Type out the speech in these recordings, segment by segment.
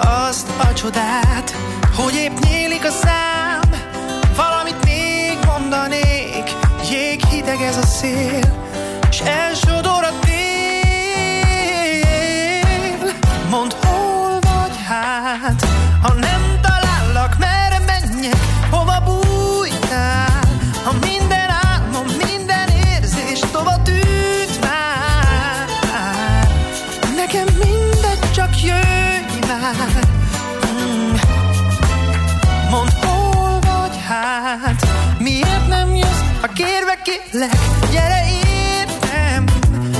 Azt a csodát, hogy épp nyílik a szám, valamit még mondanék, jég hideg ez a szél, s elsodor ha kérve kérlek, gyere értem.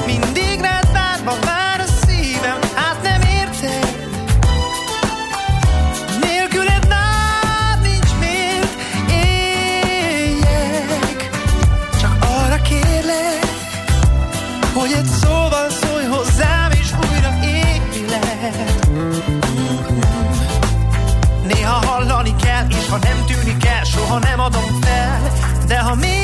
Mindig rád várva vár a szívem, hát nem érted. Nélküled már nincs miért éljek. Csak arra kérlek, hogy egy szóval szólj hozzám, és újra élet. Néha hallani kell, és ha nem tűnik el, soha nem adom fel. De ha mégis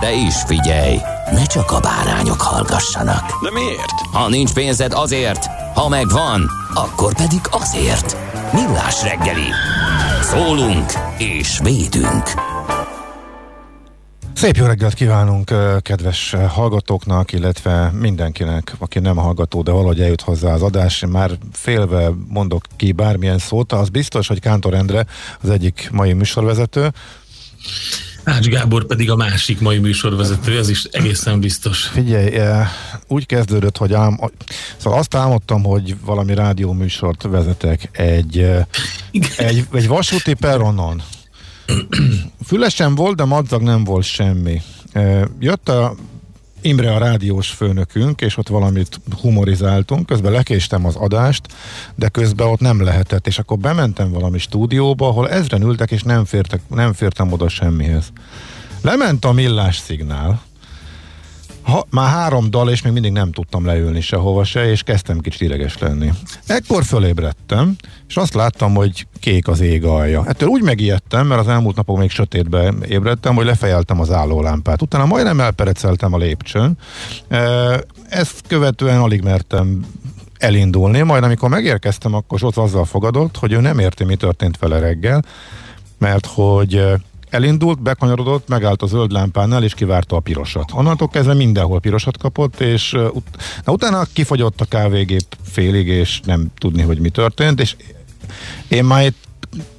De is figyelj, ne csak a bárányok hallgassanak. De miért? Ha nincs pénzed azért, ha megvan, akkor pedig azért. Millás reggeli. Szólunk és védünk. Szép jó reggelt kívánunk kedves hallgatóknak, illetve mindenkinek, aki nem hallgató, de valahogy eljut hozzá az adás. Már félve mondok ki bármilyen szót, az biztos, hogy Kántor Endre az egyik mai műsorvezető. Ács Gábor pedig a másik mai műsorvezető, ez is egészen biztos. Figyelj, eh, úgy kezdődött, hogy ám, szóval azt álmodtam, hogy valami rádióműsort vezetek egy, eh, egy, egy vasúti peronon. Fülesen volt, de madzag nem volt semmi. Eh, Jött a Imre a rádiós főnökünk, és ott valamit humorizáltunk, közben lekéstem az adást, de közben ott nem lehetett, és akkor bementem valami stúdióba, ahol ezren ültek, és nem, fértek, nem fértem oda semmihez. Lement a millás szignál, ha, már három dal, és még mindig nem tudtam leülni sehova se, és kezdtem kicsit ideges lenni. Ekkor fölébredtem, és azt láttam, hogy kék az ég alja. Ettől úgy megijedtem, mert az elmúlt napok még sötétbe ébredtem, hogy lefejeltem az állólámpát. Utána majdnem elpereceltem a lépcsőn. Ezt követően alig mertem elindulni, majd amikor megérkeztem, akkor Zsoc azzal fogadott, hogy ő nem érti, mi történt vele reggel, mert hogy elindult, bekanyarodott, megállt a zöld lámpánál, és kivárta a pirosat. Onnantól kezdve mindenhol pirosat kapott, és ut- na, utána kifogyott a kávégép félig, és nem tudni, hogy mi történt, és én már itt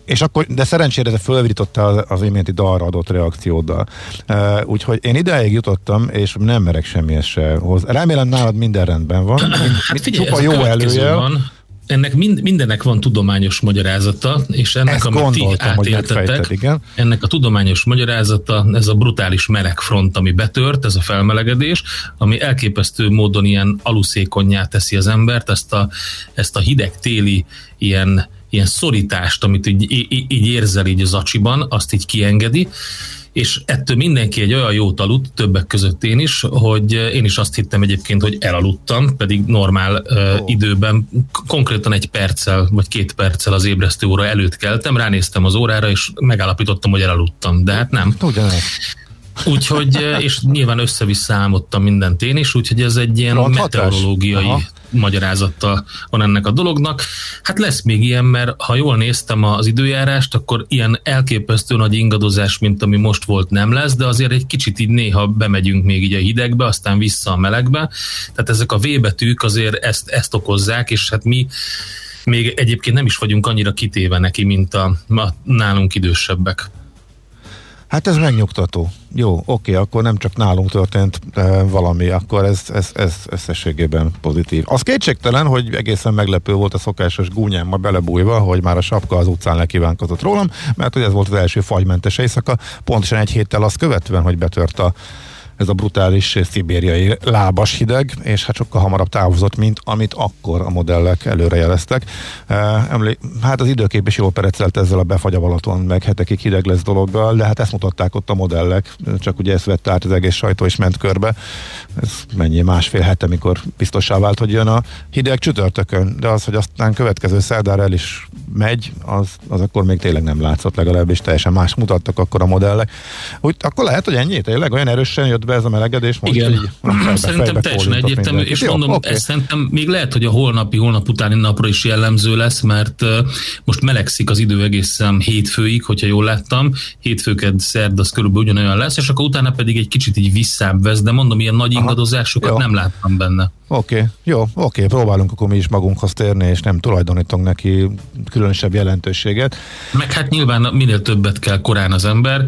és akkor, de szerencsére ez fölvirította az, iménti dalra adott reakcióddal. Uh, úgyhogy én ideig jutottam, és nem merek semmihez se hozzá. Remélem nálad minden rendben van. Hát figyelj, Csupa jó előjel. Van. Ennek mind, mindennek van tudományos magyarázata, és ennek, Ezt amit ti átéltetek, ennek a tudományos magyarázata, ez a brutális melegfront, ami betört, ez a felmelegedés, ami elképesztő módon ilyen aluszékonyá teszi az embert, ezt a, ezt a hideg téli ilyen ilyen szorítást, amit így, így, így érzel így az acsiban, azt így kiengedi, és ettől mindenki egy olyan jót aludt, többek között én is, hogy én is azt hittem egyébként, hogy elaludtam, pedig normál uh, időben, konkrétan egy perccel, vagy két perccel az ébresztő óra előtt keltem, ránéztem az órára, és megállapítottam, hogy elaludtam, de hát nem. Ugyanez. Úgyhogy, és nyilván össze-vissza álmodtam mindent én is, úgyhogy ez egy ilyen Ronthatás? meteorológiai Aha. Magyarázata van ennek a dolognak. Hát lesz még ilyen, mert ha jól néztem az időjárást, akkor ilyen elképesztő nagy ingadozás, mint ami most volt, nem lesz, de azért egy kicsit így néha bemegyünk még így a hidegbe, aztán vissza a melegbe. Tehát ezek a V betűk azért ezt, ezt okozzák, és hát mi még egyébként nem is vagyunk annyira kitéve neki, mint a, a nálunk idősebbek. Hát ez megnyugtató. Jó, oké, akkor nem csak nálunk történt e, valami, akkor ez, ez, ez összességében pozitív. Az kétségtelen, hogy egészen meglepő volt a szokásos gúnyámmal belebújva, hogy már a sapka az utcán lekívánkozott rólam, mert hogy ez volt az első fagymentes éjszaka, pontosan egy héttel azt követően, hogy betört a ez a brutális szibériai lábas hideg, és hát sokkal hamarabb távozott, mint amit akkor a modellek előrejeleztek. Emlé- hát az időkép is jól perecelt ezzel a befagyavalaton, meg hetekig hideg lesz dologgal, de hát ezt mutatták ott a modellek, csak ugye ezt vett át az egész sajtó és ment körbe. Ez mennyi másfél hete, mikor biztosá vált, hogy jön a hideg csütörtökön, de az, hogy aztán következő szerdára el is megy, az, az akkor még tényleg nem látszott legalábbis, teljesen más mutattak akkor a modellek. Úgy, akkor lehet, hogy ennyi tényleg olyan erősen jött be ez a melegedés most Igen, így, fejbe- szerintem teljesen egyértelmű, és Jó, mondom, oké. ez szerintem még lehet, hogy a holnapi, holnap utáni napra is jellemző lesz, mert uh, most melegszik az idő egészen hétfőig, hogyha jól láttam, hétfőked, szerd, az körülbelül ugyanolyan lesz, és akkor utána pedig egy kicsit így visszább vesz, de mondom, ilyen nagy Aha, ingadozásokat jó. nem láttam benne. Oké, okay, jó, oké, okay, próbálunk akkor mi is magunkhoz térni, és nem tulajdonítunk neki különösebb jelentőséget. Meg hát nyilván minél többet kell korán az ember,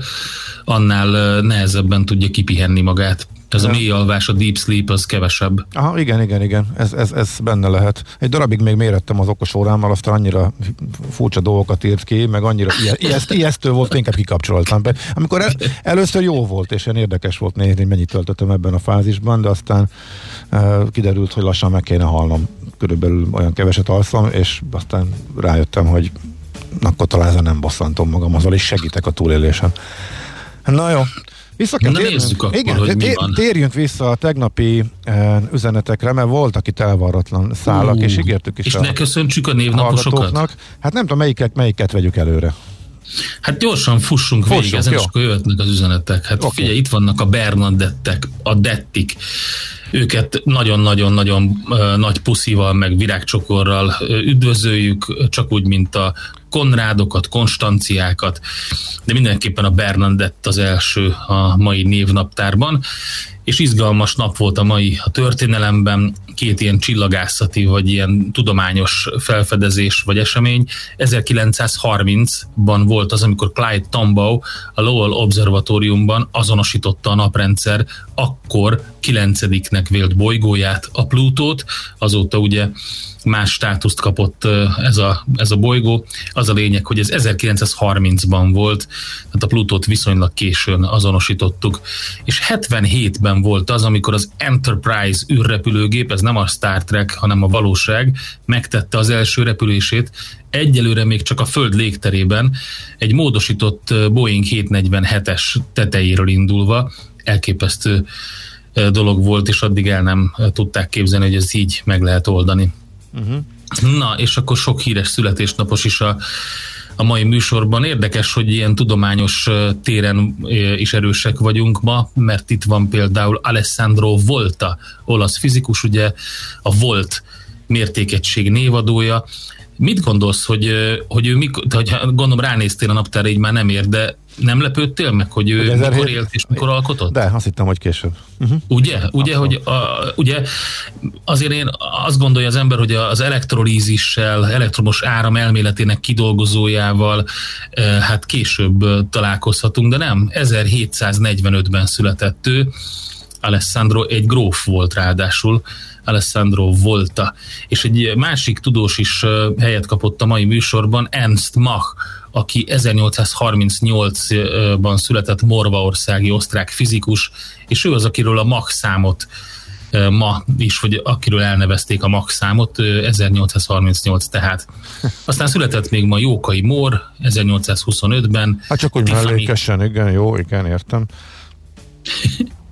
annál nehezebben tudja kipihenni magát. Ez a mély alvás, a deep sleep, az kevesebb. Aha, igen, igen, igen, ez, ez, ez benne lehet. Egy darabig még mérettem az okos órámmal, aztán annyira furcsa dolgokat írt ki, meg annyira ije- ijeszt, ijesztő volt, inkább kikapcsoltam be. Amikor el, először jó volt, és ilyen érdekes volt nézni, hogy mennyit töltöttem ebben a fázisban, de aztán uh, kiderült, hogy lassan meg kéne halnom. Körülbelül olyan keveset alszom, és aztán rájöttem, hogy akkor talán ezzel nem bosszantom magam, azzal is segítek a túlélésen. Na jó. Vissza kell Na, térnünk. nézzük akkor, Igen, hogy mi van. térjünk vissza a tegnapi e, üzenetekre, mert voltak itt elvarratlan szálak, Ú, és ígértük is És a ne köszöntsük a névnaposokat? Hát nem tudom, melyiket, melyiket vegyük előre. Hát gyorsan fussunk, Fussunk, végig ezen, jó. és akkor jöhetnek az üzenetek. Hát okay. figyelj, itt vannak a Bernadettek, a Dettik. Őket nagyon-nagyon-nagyon ö, nagy puszival, meg virágcsokorral ö, üdvözöljük, csak úgy, mint a Konrádokat, Konstanciákat, de mindenképpen a Bernadett az első a mai névnaptárban, és izgalmas nap volt a mai a történelemben, két ilyen csillagászati, vagy ilyen tudományos felfedezés, vagy esemény. 1930-ban volt az, amikor Clyde Tombaugh a Lowell Observatóriumban azonosította a naprendszer akkor kilencediknek vélt bolygóját, a Plutót, azóta ugye más státuszt kapott ez a, ez a bolygó. Az a lényeg, hogy ez 1930-ban volt, tehát a Plutót viszonylag későn azonosítottuk. És 77-ben volt az, amikor az Enterprise űrrepülőgép, ez nem a Star Trek, hanem a valóság, megtette az első repülését, egyelőre még csak a Föld légterében, egy módosított Boeing 747-es tetejéről indulva, elképesztő dolog volt, és addig el nem tudták képzelni, hogy ez így meg lehet oldani. Uh-huh. Na, és akkor sok híres születésnapos is a, a mai műsorban. Érdekes, hogy ilyen tudományos téren is erősek vagyunk ma, mert itt van például Alessandro Volta, olasz fizikus, ugye a Volt mértékegység névadója. Mit gondolsz, hogy, hogy ő mikor, te, hogyha gondolom ránéztél a naptára, így már nem ér, de nem lepődtél meg, hogy ő Hogy mikor 1700 élt és mikor alkotott? De azt hittem, hogy később. Uh-huh. Ugye, ugye, hogy a, ugye azért én azt gondolja az ember, hogy az elektrolízissel, elektromos áram elméletének kidolgozójával hát később találkozhatunk, de nem. 1745-ben született ő, Alessandro egy gróf volt ráadásul, Alessandro Volta. És egy másik tudós is helyet kapott a mai műsorban, Ernst Mach, aki 1838-ban született Morvaországi osztrák fizikus, és ő az, akiről a Mach számot ma is, hogy akiről elnevezték a max számot, 1838 tehát. Aztán született még ma Jókai Mór 1825-ben. Hát csak úgy mellékesen, igen, jó, igen, értem.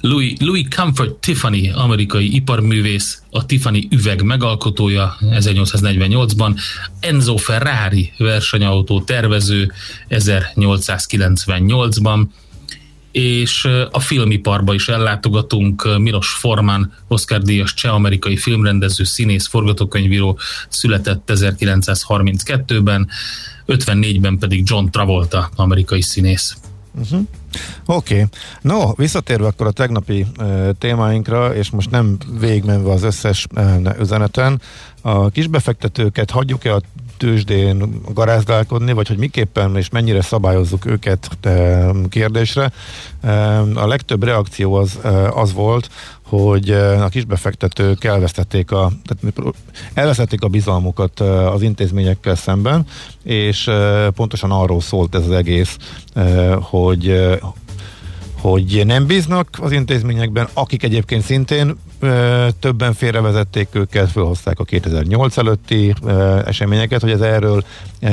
Louis, Louis Comfort Tiffany, amerikai iparművész, a Tiffany üveg megalkotója 1848-ban, Enzo Ferrari versenyautó tervező 1898-ban, és a filmiparba is ellátogatunk. Milos Forman, Oscar díjas cseh-amerikai filmrendező, színész, forgatókönyvíró született 1932-ben, 54-ben pedig John Travolta, amerikai színész. Uh-huh. Oké. Okay. No, visszatérve akkor a tegnapi uh, témáinkra, és most nem végigmenve az összes uh, üzeneten, a kisbefektetőket hagyjuk-e a tőzsdén garázdálkodni, vagy hogy miképpen és mennyire szabályozzuk őket kérdésre. A legtöbb reakció az, az volt, hogy a kisbefektetők elvesztették a, tehát elvesztették a bizalmukat az intézményekkel szemben, és pontosan arról szólt ez az egész, hogy hogy nem bíznak az intézményekben, akik egyébként szintén többen félrevezették őket, felhozták a 2008 előtti eseményeket, hogy ez erről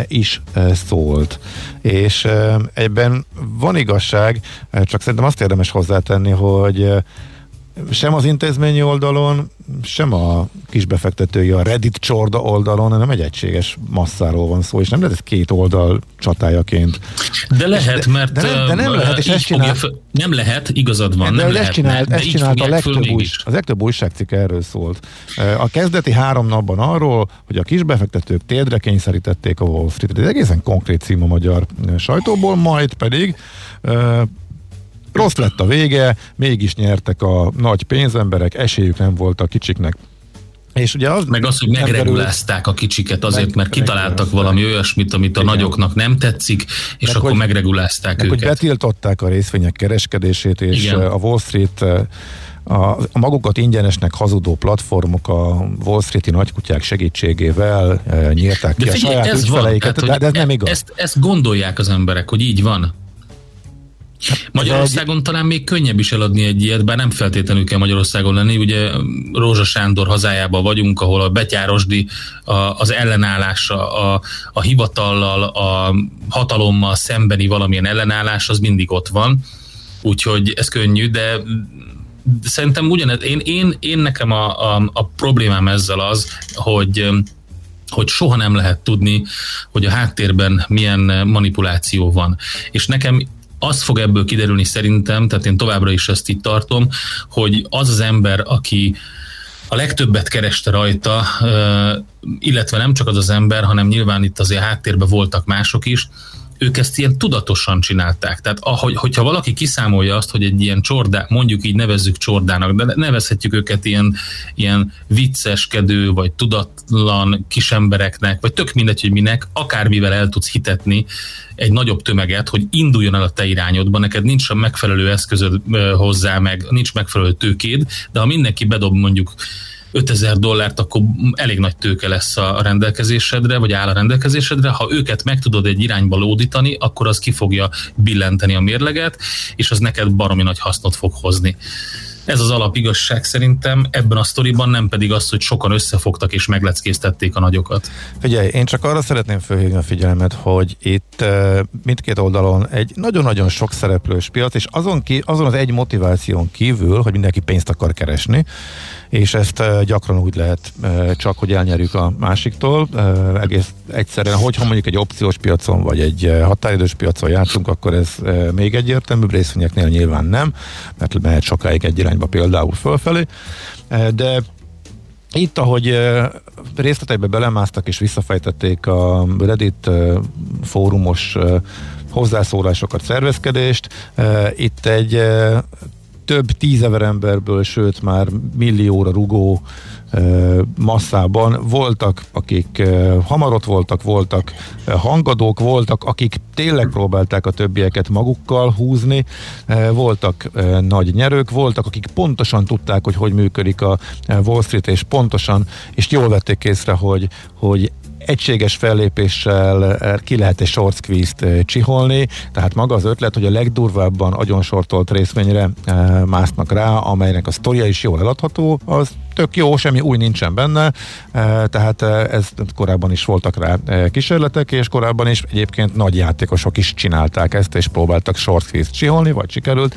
is szólt. És ebben van igazság, csak szerintem azt érdemes hozzátenni, hogy sem az intézményi oldalon, sem a kisbefektetői, a Reddit csorda oldalon, hanem egy egységes masszáról van szó, és nem lehet ez két oldal csatájaként. De lehet, mert de nem, de nem lehet, és ezt csinál... Föl, nem lehet, igazad van, de nem lehet. Ezt csinált, ezt csinált a legtöbb, új, az legtöbb újságcikk erről szólt. A kezdeti három napban arról, hogy a kisbefektetők térdre kényszerítették a Wall Street-et. Ez egészen konkrét cím a magyar sajtóból, majd pedig Rossz lett a vége, mégis nyertek a nagy pénzemberek, esélyük nem volt a kicsiknek. És ugye az meg az, hogy megregulázták a kicsiket azért, meg, mert kitaláltak valami olyasmit, amit a Igen. nagyoknak nem tetszik, és meg akkor hogy, megregulázták meg, őket. hogy betiltották a részvények kereskedését, és Igen. a Wall Street a, a magukat ingyenesnek hazudó platformok a Wall Street-i nagykutyák segítségével e, nyírták de ki figyelj, a saját ügyfeleiket, de, de ez nem igaz. Ezt, ezt gondolják az emberek, hogy így van. Magyarországon egy... talán még könnyebb is eladni egy ilyet, bár nem feltétlenül kell Magyarországon lenni. Ugye Rózsa Sándor hazájában vagyunk, ahol a betyárosdi a, az ellenállás, a, a, a hivatallal, a hatalommal szembeni valamilyen ellenállás, az mindig ott van. Úgyhogy ez könnyű, de szerintem ugyanez, én, én, én nekem a, a, a problémám ezzel az, hogy hogy soha nem lehet tudni, hogy a háttérben milyen manipuláció van. És nekem az fog ebből kiderülni szerintem, tehát én továbbra is ezt itt tartom, hogy az az ember, aki a legtöbbet kereste rajta, illetve nem csak az az ember, hanem nyilván itt azért háttérben voltak mások is, ők ezt ilyen tudatosan csinálták. Tehát ahogy, hogyha valaki kiszámolja azt, hogy egy ilyen csordá, mondjuk így nevezzük csordának, de nevezhetjük őket ilyen, ilyen vicceskedő, vagy tudatlan kisembereknek, vagy tök mindegy, hogy minek, akármivel el tudsz hitetni egy nagyobb tömeget, hogy induljon el a te irányodba, neked nincs a megfelelő eszközöd hozzá, meg nincs megfelelő tőkéd, de ha mindenki bedob mondjuk 5000 dollárt, akkor elég nagy tőke lesz a rendelkezésedre, vagy áll a rendelkezésedre. Ha őket meg tudod egy irányba lódítani, akkor az ki fogja billenteni a mérleget, és az neked baromi nagy hasznot fog hozni. Ez az alapigazság szerintem, ebben a sztoriban nem pedig az, hogy sokan összefogtak és megleckéztették a nagyokat. Figyelj, én csak arra szeretném felhívni a figyelmet, hogy itt mindkét oldalon egy nagyon-nagyon sok szereplős piac, és azon, ki, azon az egy motiváción kívül, hogy mindenki pénzt akar keresni, és ezt gyakran úgy lehet csak, hogy elnyerjük a másiktól. Egész egyszerűen, hogyha mondjuk egy opciós piacon vagy egy határidős piacon játszunk, akkor ez még egyértelműbb, részvényeknél nyilván nem, mert mehet sokáig egy irányba például fölfelé, de itt, ahogy részleteibe belemásztak és visszafejtették a Reddit fórumos hozzászólásokat, szervezkedést, itt egy több tízezer emberből, sőt már millióra rugó masszában voltak, akik hamarot voltak, voltak hangadók, voltak, akik tényleg próbálták a többieket magukkal húzni, voltak nagy nyerők, voltak, akik pontosan tudták, hogy hogy működik a Wall Street, és pontosan, és jól vették észre, hogy, hogy egységes fellépéssel eh, ki lehet egy short squeeze-t eh, csiholni, tehát maga az ötlet, hogy a legdurvábban agyonsortolt részvényre eh, másznak rá, amelynek a sztoria is jól eladható, az tök jó, semmi új nincsen benne, eh, tehát eh, ez korábban is voltak rá eh, kísérletek, és korábban is egyébként nagy játékosok is csinálták ezt, és próbáltak short squeeze csiholni, vagy sikerült,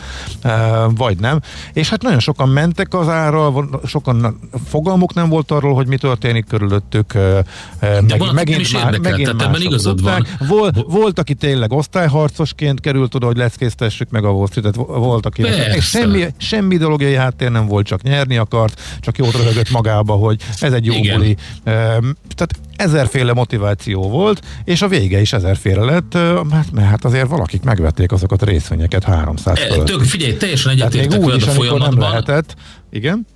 vagy nem. És hát nagyon sokan mentek az árral, sokan fogalmuk nem volt arról, hogy mi történik körülöttük. De meg, megint, már, megint tehát ebben igazad van. Volt, volt, aki tényleg osztályharcosként került oda, hogy leckésztessük meg a Wall Street-et, volt, aki semmi, semmi ideológiai háttér nem volt, csak nyerni akart, csak jót röhögött magába, hogy ez egy jó Igen. buli. Tehát ezerféle motiváció volt, és a vége is ezerféle lett, mert, mert hát azért valakik megvették azokat a részvényeket 300 e, Tök, figyelj, teljesen egyetértek veled a folyamatban. Nem lehetett. Igen?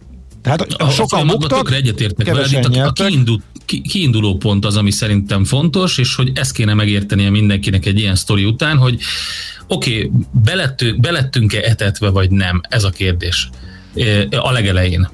Tehát a, sokan buktak, egyetértek veled, itt a, a kiindul, ki, kiinduló pont az, ami szerintem fontos, és hogy ezt kéne megértenie mindenkinek egy ilyen sztori után, hogy oké, okay, belettünk, belettünk-e etetve, vagy nem, ez a kérdés a legelején.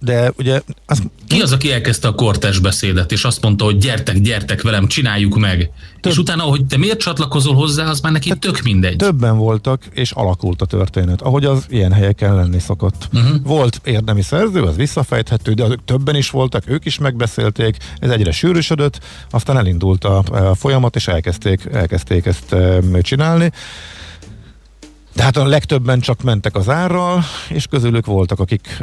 De ugye... Az... Ki az, aki elkezdte a kortes beszédet, és azt mondta, hogy gyertek, gyertek velem, csináljuk meg. Több... És utána, hogy te miért csatlakozol hozzá, az már neki Tehát tök mindegy. Többen voltak, és alakult a történet, ahogy az ilyen helyeken lenni szokott. Uh-huh. Volt érdemi szerző, az visszafejthető, de azok többen is voltak, ők is megbeszélték, ez egyre sűrűsödött, aztán elindult a, a folyamat, és elkezdték, elkezdték ezt e, csinálni. De hát a legtöbben csak mentek az árral, és közülük voltak, akik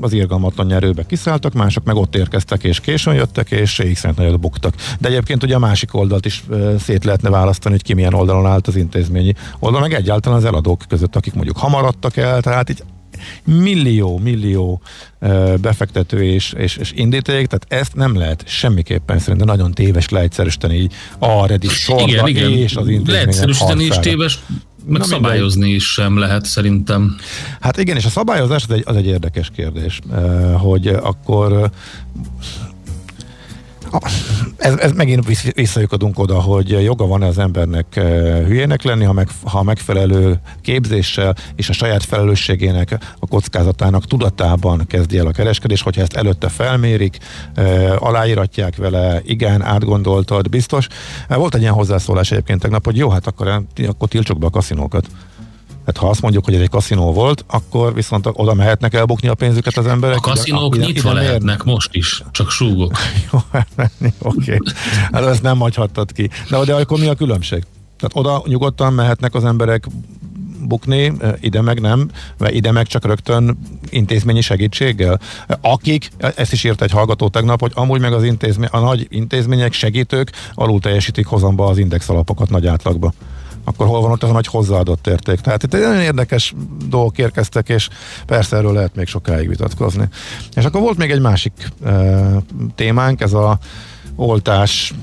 az irgalmatlan nyerőbe kiszálltak, mások meg ott érkeztek, és későn jöttek, és x nagyot buktak. De egyébként ugye a másik oldalt is szét lehetne választani, hogy ki milyen oldalon állt az intézményi oldal, meg egyáltalán az eladók között, akik mondjuk hamar adtak el, tehát így millió, millió befektető és, és, és indíték, tehát ezt nem lehet semmiképpen szerintem nagyon téves leegyszerűsíteni így a Reddit sorba igen, igen. és az intézmények Leegyszerűsíteni is téves, meg Na, szabályozni mindegy. is sem lehet szerintem. Hát igen, és a szabályozás az egy, az egy érdekes kérdés, hogy akkor ez, ez megint visszajukadunk oda, hogy joga van az embernek eh, hülyének lenni, ha, meg, ha megfelelő képzéssel és a saját felelősségének, a kockázatának tudatában kezdi el a kereskedés, hogyha ezt előtte felmérik, eh, aláíratják vele, igen, átgondoltad, biztos. Volt egy ilyen hozzászólás egyébként tegnap, hogy jó, hát akkor, akkor tiltsuk be a kaszinókat. Tehát ha azt mondjuk, hogy ez egy kaszinó volt, akkor viszont oda mehetnek elbukni a pénzüket az emberek. A kaszinók ide, nyitva ide lehetnek most is, csak súgok. Jó, hát oké. Okay. Hát ezt nem hagyhattad ki. De, de akkor mi a különbség? Tehát oda nyugodtan mehetnek az emberek bukni, ide meg nem, mert ide meg csak rögtön intézményi segítséggel. Akik, ezt is írt egy hallgató tegnap, hogy amúgy meg az intézmény, a nagy intézmények, segítők alul teljesítik hozamba az index alapokat nagy átlagba akkor hol van ott az a nagy hozzáadott érték. Tehát itt nagyon érdekes dolgok érkeztek, és persze erről lehet még sokáig vitatkozni. És akkor volt még egy másik e, témánk, ez a oltás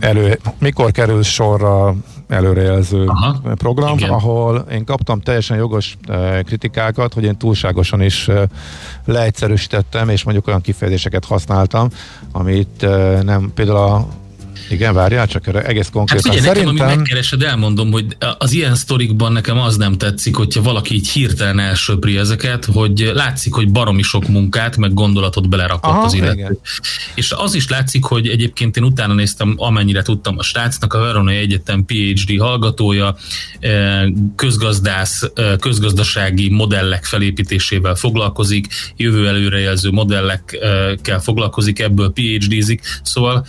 elő, mikor kerül sorra előrejelző Aha, program, igen. ahol én kaptam teljesen jogos kritikákat, hogy én túlságosan is leegyszerűsítettem, és mondjuk olyan kifejezéseket használtam, amit nem, például a igen, várjál csak erre egész konkrétan. Hát figyelj, Szerintem... nekem, ami megkeresed, elmondom, hogy az ilyen sztorikban nekem az nem tetszik, hogyha valaki így hirtelen elsöpri ezeket, hogy látszik, hogy baromi sok munkát, meg gondolatot belerakott Aha, az illető. És az is látszik, hogy egyébként én utána néztem, amennyire tudtam a srácnak, a Veronai Egyetem PhD hallgatója, eh, közgazdász, eh, közgazdasági modellek felépítésével foglalkozik, jövő előrejelző modellekkel foglalkozik, ebből PhD-zik, szóval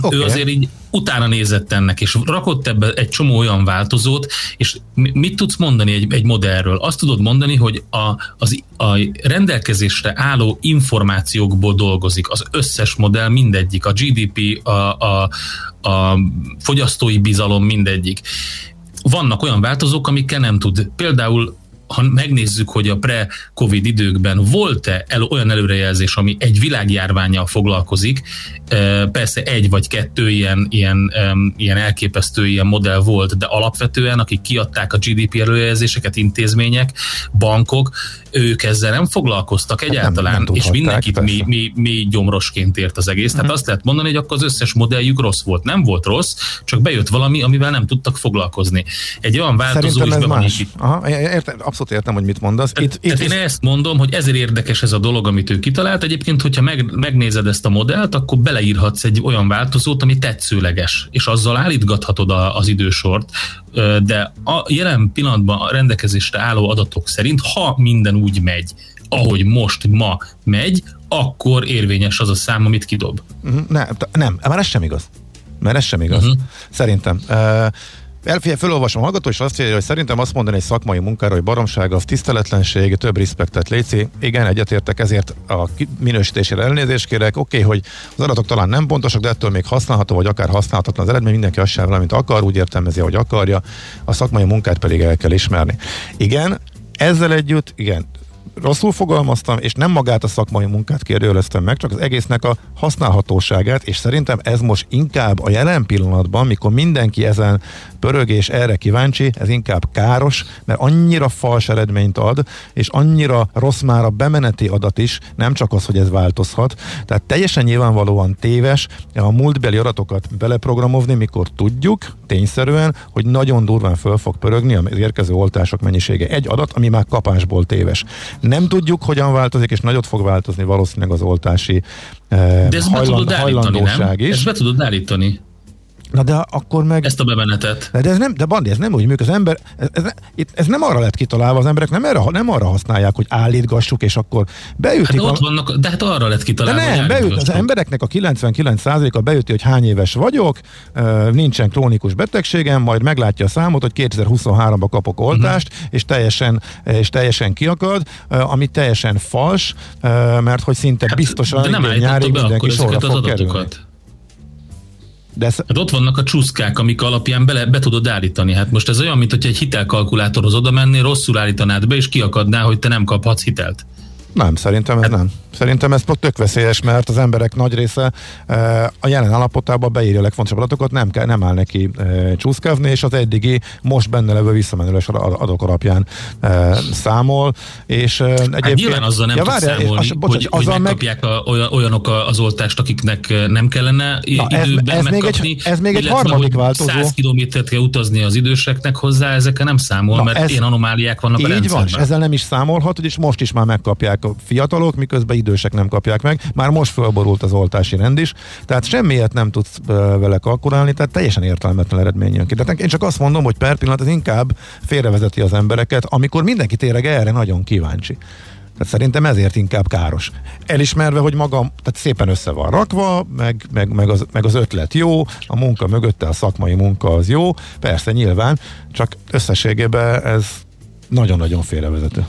okay. ő azért így utána nézett ennek, és rakott ebbe egy csomó olyan változót, és mit tudsz mondani egy, egy modellről? Azt tudod mondani, hogy a, az, a rendelkezésre álló információkból dolgozik az összes modell, mindegyik, a GDP, a, a, a fogyasztói bizalom, mindegyik vannak olyan változók, amikkel nem tud. Például ha megnézzük, hogy a pre-covid időkben volt-e el, olyan előrejelzés, ami egy világjárványjal foglalkozik, persze egy vagy kettő ilyen, ilyen, ilyen elképesztő ilyen modell volt, de alapvetően, akik kiadták a GDP előrejelzéseket, intézmények, bankok, ők ezzel nem foglalkoztak egyáltalán, nem és tudhatták, mindenkit mi, mi, mi gyomrosként ért az egész. Tehát azt lehet mondani, hogy akkor az összes modelljük rossz volt. Nem volt rossz, csak bejött valami, amivel nem tudtak foglalkozni. Egy olyan változó Szerintem is be van. Aha, értem, abszolút értem, hogy mit mondasz. Itt, Tehát itt, én ezt mondom, hogy ezért érdekes ez a dolog, amit ő kitalált. Egyébként, hogyha meg, megnézed ezt a modellt, akkor beleírhatsz egy olyan változót, ami tetszőleges, és azzal állítgathatod a, az idősort, de a jelen pillanatban a rendelkezésre álló adatok szerint, ha minden úgy megy, ahogy most ma megy, akkor érvényes az a szám, amit kidob. Mhm, nem, nem, már ez sem igaz. Mert ez sem igaz. Mhm. Szerintem. Elfigyelj, felolvasom a hallgató, és azt írja, hogy szerintem azt mondani egy szakmai munkára, hogy baromság, az tiszteletlenség, több respektet léci. Igen, egyetértek, ezért a minősítésére elnézést kérek. Oké, okay, hogy az adatok talán nem pontosak, de ettől még használható, vagy akár használhatatlan az eredmény. Mindenki azt sem valamit akar, úgy értelmezi, hogy akarja. A szakmai munkát pedig el kell ismerni. Igen, ezzel együtt, igen, rosszul fogalmaztam, és nem magát a szakmai munkát kérdőjeleztem meg, csak az egésznek a használhatóságát, és szerintem ez most inkább a jelen pillanatban, mikor mindenki ezen pörög és erre kíváncsi, ez inkább káros, mert annyira fals eredményt ad, és annyira rossz már a bemeneti adat is, nem csak az, hogy ez változhat. Tehát teljesen nyilvánvalóan téves a múltbeli adatokat beleprogramozni, mikor tudjuk tényszerűen, hogy nagyon durván föl fog pörögni az érkező oltások mennyisége. Egy adat, ami már kapásból téves. Nem tudjuk, hogyan változik, és nagyot fog változni valószínűleg az oltási eh, De ezt be tudod állítani, nem? is. Ezt be tudod állítani, Na de akkor meg... ezt a bemenetet. De, de ez nem, de Bandi, ez nem úgy működik. Az ember, ez, ez, ez nem arra lett kitalálva, az emberek nem, erre, nem arra használják, hogy állítgassuk, és akkor beütik. Hát ott a, vannak, de hát arra lett de kitalálva. nem, hogy beüt, az embereknek a 99%-a beüti, hogy hány éves vagyok, nincsen krónikus betegségem, majd meglátja a számot, hogy 2023-ban kapok oltást, Mhm. és teljesen, és teljesen kiakad, ami teljesen fals, mert hogy szinte Hát, biztosan de nem nyárig be mindenki sorra fog kerülni. De ez, Hát ott vannak a csúszkák, amik alapján bele, be tudod állítani. Hát most ez olyan, mint hogy egy hitelkalkulátorhoz oda mennél, rosszul állítanád be, és kiakadná, hogy te nem kaphatsz hitelt. Nem, szerintem Hát- ez nem. Szerintem ez tök veszélyes, mert az emberek nagy része e, a jelen állapotában beírja a legfontosabb adatokat, nem, kell, nem áll neki e, csúszkázni, és az eddigi most benne levő visszamenőleges adatok alapján e, számol, és e, egyébként... Hát nyilván azzal nem ja, várjál, számolni, az, hogy, bocsánat, hogy azzal meg, megkapják a, olyan, olyanok a- az oltást, akiknek eh, nem kellene Na, ez- időben ez még egy- megkapni. ez még egy harmadik hogy változó. 100 kilométert kell utazni az időseknek hozzá, ezekkel nem számol, Na, mert ez- ilyen anomáliák vannak a Így van, és rendszerben. ezzel nem is számolhat, és most is már megkapják a fiatalok, miközben idősek nem kapják meg. Már most fölborult az oltási rend is, tehát semmiért nem tudsz vele kalkulálni, tehát teljesen értelmetlen eredmény jön ki. Tehát én csak azt mondom, hogy per pillanat ez inkább félrevezeti az embereket, amikor mindenki tényleg erre nagyon kíváncsi. Tehát szerintem ezért inkább káros. Elismerve, hogy maga tehát szépen össze van rakva, meg, meg, meg, az, meg az ötlet jó, a munka mögötte, a szakmai munka az jó, persze nyilván, csak összességében ez nagyon-nagyon félrevezető.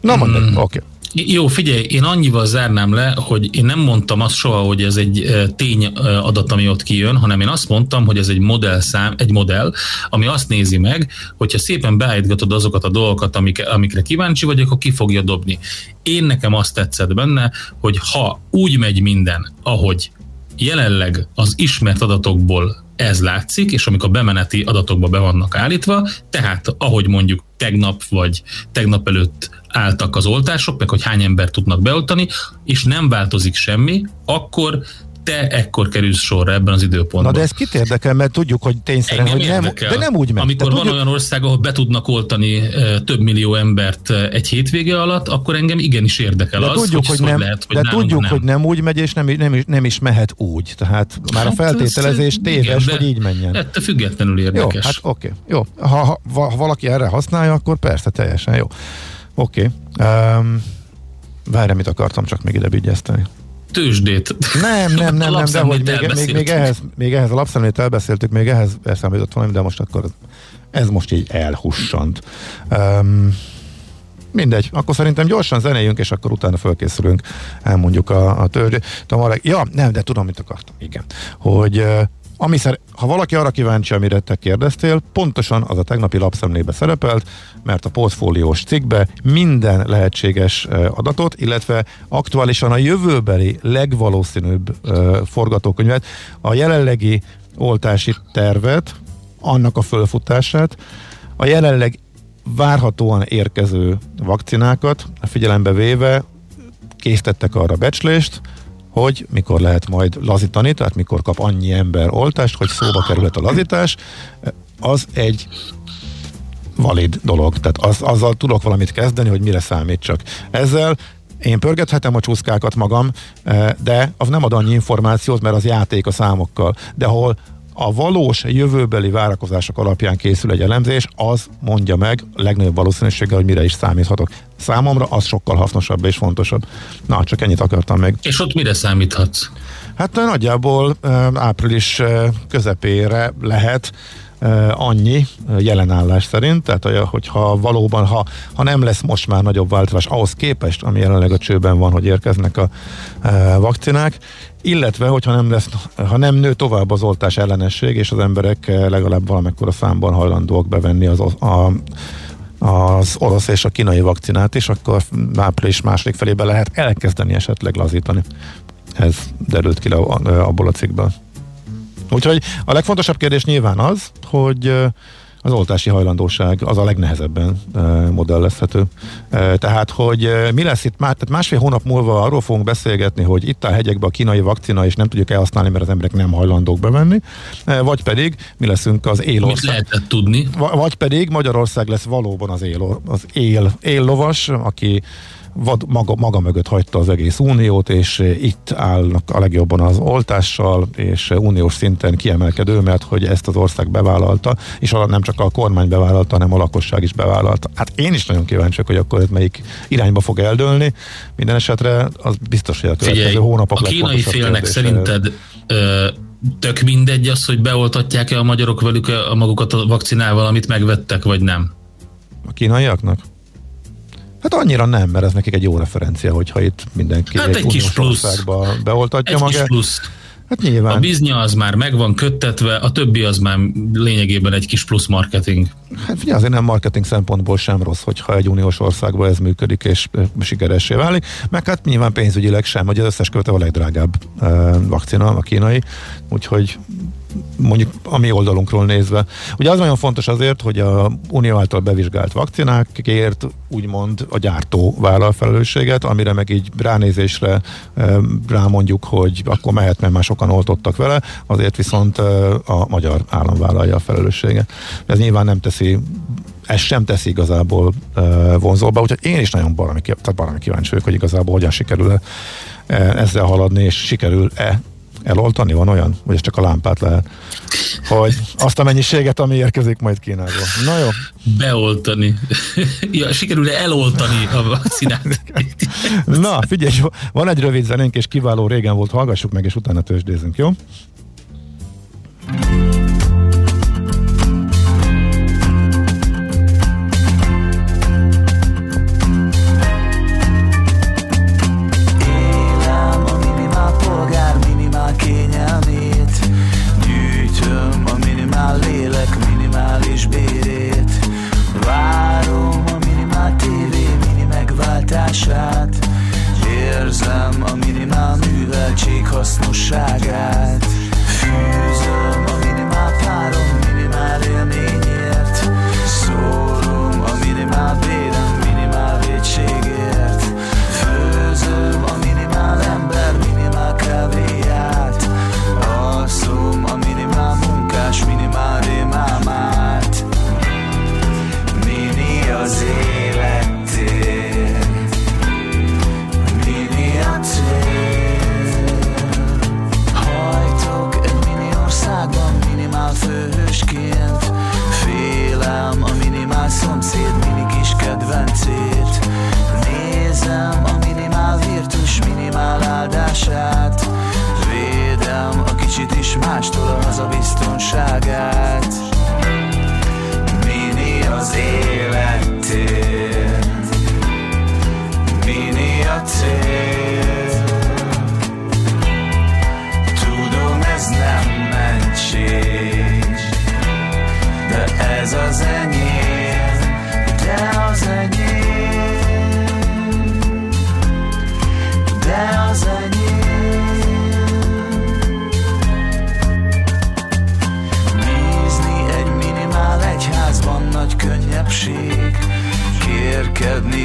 Na mondjuk, Mm. oké. Okay. Jó, figyelj, én annyival zárnám le, hogy én nem mondtam azt soha, hogy ez egy eh, tény eh, adat, ami ott kijön, hanem én azt mondtam, hogy ez egy modellszám, egy modell, ami azt nézi meg, hogyha szépen beállítgatod azokat a dolgokat, amik, amikre kíváncsi vagy, akkor ki fogja dobni. Én nekem azt tetszett benne, hogy ha úgy megy minden, ahogy jelenleg az ismert adatokból ez látszik, és amik a bemeneti adatokba be vannak állítva, tehát ahogy mondjuk tegnap vagy tegnap előtt álltak az oltások, meg hogy hány ember tudnak beoltani, és nem változik semmi, akkor te ekkor kerülsz sorra ebben az időpontban. Na de ez kit érdekel, mert tudjuk, hogy tényszerűen, Engem hogy nem, érdekel. de nem úgy megy. Amikor de van tudjuk, olyan ország, ahol be tudnak oltani eh, több millió embert eh, egy hétvége alatt, akkor engem igenis érdekel de az, tudjuk, hogy, hogy, nem, lehet, hogy de tudjuk, nem. hogy nem úgy megy, és nem, nem, is, nem is mehet úgy. Tehát már Hát a feltételezés ez, téves, igen, hogy így menjen. Ettől függetlenül Jó, érdekes. hát oké. Jó. Ha, ha, ha valaki erre használja, akkor persze, teljesen jó. Oké. Um, várj, mit akartam csak még ide vigyezteni. Tőzsdét. Nem, nem, nem, nem, de hogy még, még, még, ehhez, még ehhez a lapszemlét elbeszéltük, még ehhez eszembe jutott valami, de most akkor ez most így elhussant. Um, mindegy, akkor szerintem gyorsan zenéljünk, és akkor utána fölkészülünk, elmondjuk a, a. Tamara, ja, nem, de tudom, mit akartam. Igen. Hogy ami szer- ha valaki arra kíváncsi, amire te kérdeztél, pontosan az a tegnapi lapszemlébe szerepelt, mert a portfóliós cikkbe minden lehetséges adatot, illetve aktuálisan a jövőbeli legvalószínűbb forgatókönyvet, a jelenlegi oltási tervet, annak a fölfutását, a jelenleg várhatóan érkező vakcinákat figyelembe véve készítettek arra becslést, hogy mikor lehet majd lazítani, tehát mikor kap annyi ember oltást, hogy szóba kerülhet a lazítás, az egy valid dolog. Tehát az, azzal tudok valamit kezdeni, hogy mire számít csak. Ezzel én pörgethetem a csúszkákat magam, de az nem ad annyi információt, mert az játék a számokkal. De ahol a valós jövőbeli várakozások alapján készül egy elemzés, az mondja meg legnagyobb valószínűséggel, hogy mire is számíthatok. Számomra az sokkal hasznosabb és fontosabb. Na, csak ennyit akartam meg. És ott mire számíthatsz? Hát nagyjából április közepére lehet annyi jelenállás szerint, tehát hogyha valóban, ha, ha nem lesz most már nagyobb változás ahhoz képest, ami jelenleg a csőben van, hogy érkeznek a vakcinák, illetve, hogyha nem, lesz, ha nem nő tovább az oltás ellenesség, és az emberek legalább valamekkor a számban hajlandóak bevenni az, a, az orosz és a kínai vakcinát is, akkor április második felébe lehet elkezdeni esetleg lazítani. Ez derült ki le abból a cikkből. Úgyhogy a legfontosabb kérdés nyilván az, hogy az oltási hajlandóság az a legnehezebben modellezhető. Tehát, hogy mi lesz itt már, tehát másfél hónap múlva arról fogunk beszélgetni, hogy itt a hegyekben a kínai vakcina, és nem tudjuk elhasználni, mert az emberek nem hajlandók bevenni, vagy pedig mi leszünk az élország. Mit lehetett tudni? Vagy pedig Magyarország lesz valóban az él, az él, él lovas, aki vad, maga, maga mögött hagyta az egész uniót, és eh, itt állnak a legjobban az oltással, és eh, uniós szinten kiemelkedő, mert hogy ezt az ország bevállalta, és nem csak a kormány bevállalta, hanem a lakosság is bevállalta. Hát én is nagyon kíváncsi hogy akkor ez melyik irányba fog eldőlni. Minden esetre az biztos, hogy a következő hónapok A kínai félnek szerinted ö, tök mindegy az, hogy beoltatják-e a magyarok velük a magukat a vakcinával, amit megvettek, vagy nem? A kínaiaknak? Hát annyira nem, mert ez nekik egy jó referencia, hogyha itt mindenki hát egy, egy kis plusz. beoltatja egy magát. Kis plusz. Hát nyilván. A biznya az már meg van köttetve, a többi az már lényegében egy kis plusz marketing. Hát figyelj, azért nem marketing szempontból sem rossz, hogyha egy uniós országban ez működik és sikeressé válik, meg hát nyilván pénzügyileg sem, hogy az összes követ a legdrágább vakcina, a kínai, úgyhogy mondjuk a mi oldalunkról nézve. Ugye az nagyon fontos azért, hogy a Unió által bevizsgált vakcinákért úgymond a gyártó vállal felelősséget, amire meg így ránézésre rámondjuk, hogy akkor mehet, mert már sokan oltottak vele, azért viszont a magyar állam vállalja a felelősséget. Ez nyilván nem teszi ez sem teszi igazából uh, vonzóba, úgyhogy én is nagyon baromi, tehát baromi kíváncsi vagyok, hogy igazából hogyan sikerül -e ezzel haladni, és sikerül-e eloltani? Van olyan? Vagy csak a lámpát lehet? Hogy azt a mennyiséget, ami érkezik majd Kínából. Na jó. Beoltani. ja, sikerül-e eloltani a vakcinát? Na, figyelj, van egy rövid zenénk, és kiváló régen volt, hallgassuk meg, és utána tőzsdézünk, jó? Hasznosságát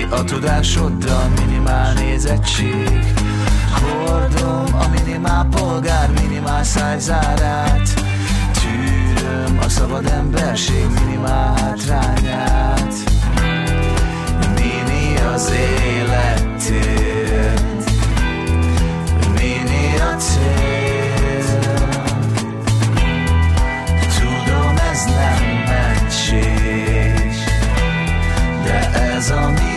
a tudásoddal minimál nézettség. Hordom a minimál polgár minimál szájzárát. Tűröm a szabad emberség minimál hátrányát. Mini az életér. Mini a cél. Tudom ez nem mentség De ez a miénk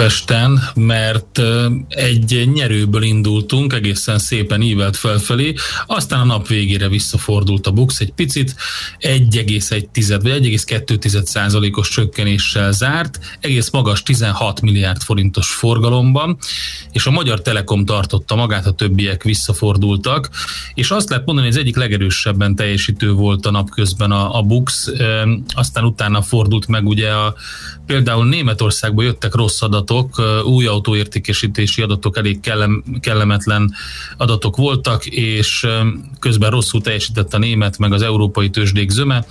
Budapesten, mert egy nyerőből indultunk, egészen szépen ívelt felfelé, aztán a nap végére visszafordult a BUX egy picit, 1,1 vagy 1,2 százalékos csökkenéssel zárt, egész magas 16 milliárd forintos forgalomban, és a Magyar Telekom tartotta magát, a többiek visszafordultak, és azt lehet mondani, hogy az egyik legerősebben teljesítő volt a napközben a, a BUX, aztán utána fordult meg ugye a például Németországból jöttek rossz adatok, új autóértékesítési adatok elég kellem, kellemetlen adatok voltak, és közben rosszul teljesített a német, meg az európai tőzsdék zöme,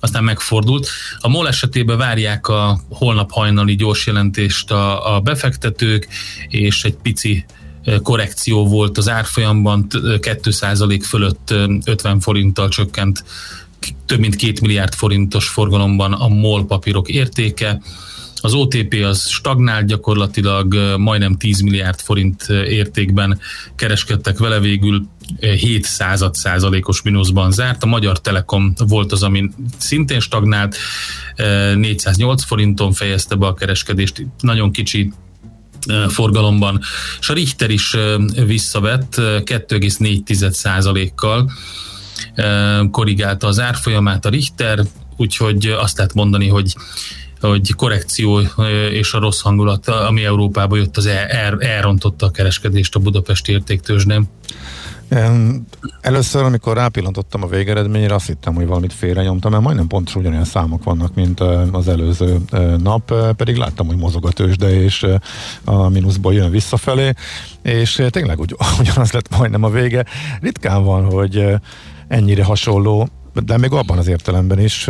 aztán megfordult. A MOL esetében várják a holnap hajnali gyors jelentést a, a befektetők, és egy pici korrekció volt az árfolyamban, 2% fölött 50 forinttal csökkent több mint két milliárd forintos forgalomban a MOL papírok értéke. Az OTP az stagnált gyakorlatilag, majdnem 10 milliárd forint értékben kereskedtek vele, végül 7 század százalékos mínuszban zárt. A Magyar Telekom volt az, ami szintén stagnált, 408 forinton fejezte be a kereskedést, nagyon kicsi forgalomban, és a Richter is visszavett 2,4 százalékkal, korrigálta az árfolyamát a Richter, úgyhogy azt lehet mondani, hogy hogy korrekció és a rossz hangulat, ami Európába jött, az el, el, elrontotta a kereskedést a Budapesti értéktősdén. Először, amikor rápillantottam a végeredményre, azt hittem, hogy valamit félrenyomtam, mert majdnem pontosan ugyanolyan számok vannak, mint az előző nap, pedig láttam, hogy mozog a tőzsde, és a mínuszból jön visszafelé, és tényleg ugy, ugyanaz lett majdnem a vége. Ritkán van, hogy ennyire hasonló de még abban az értelemben is,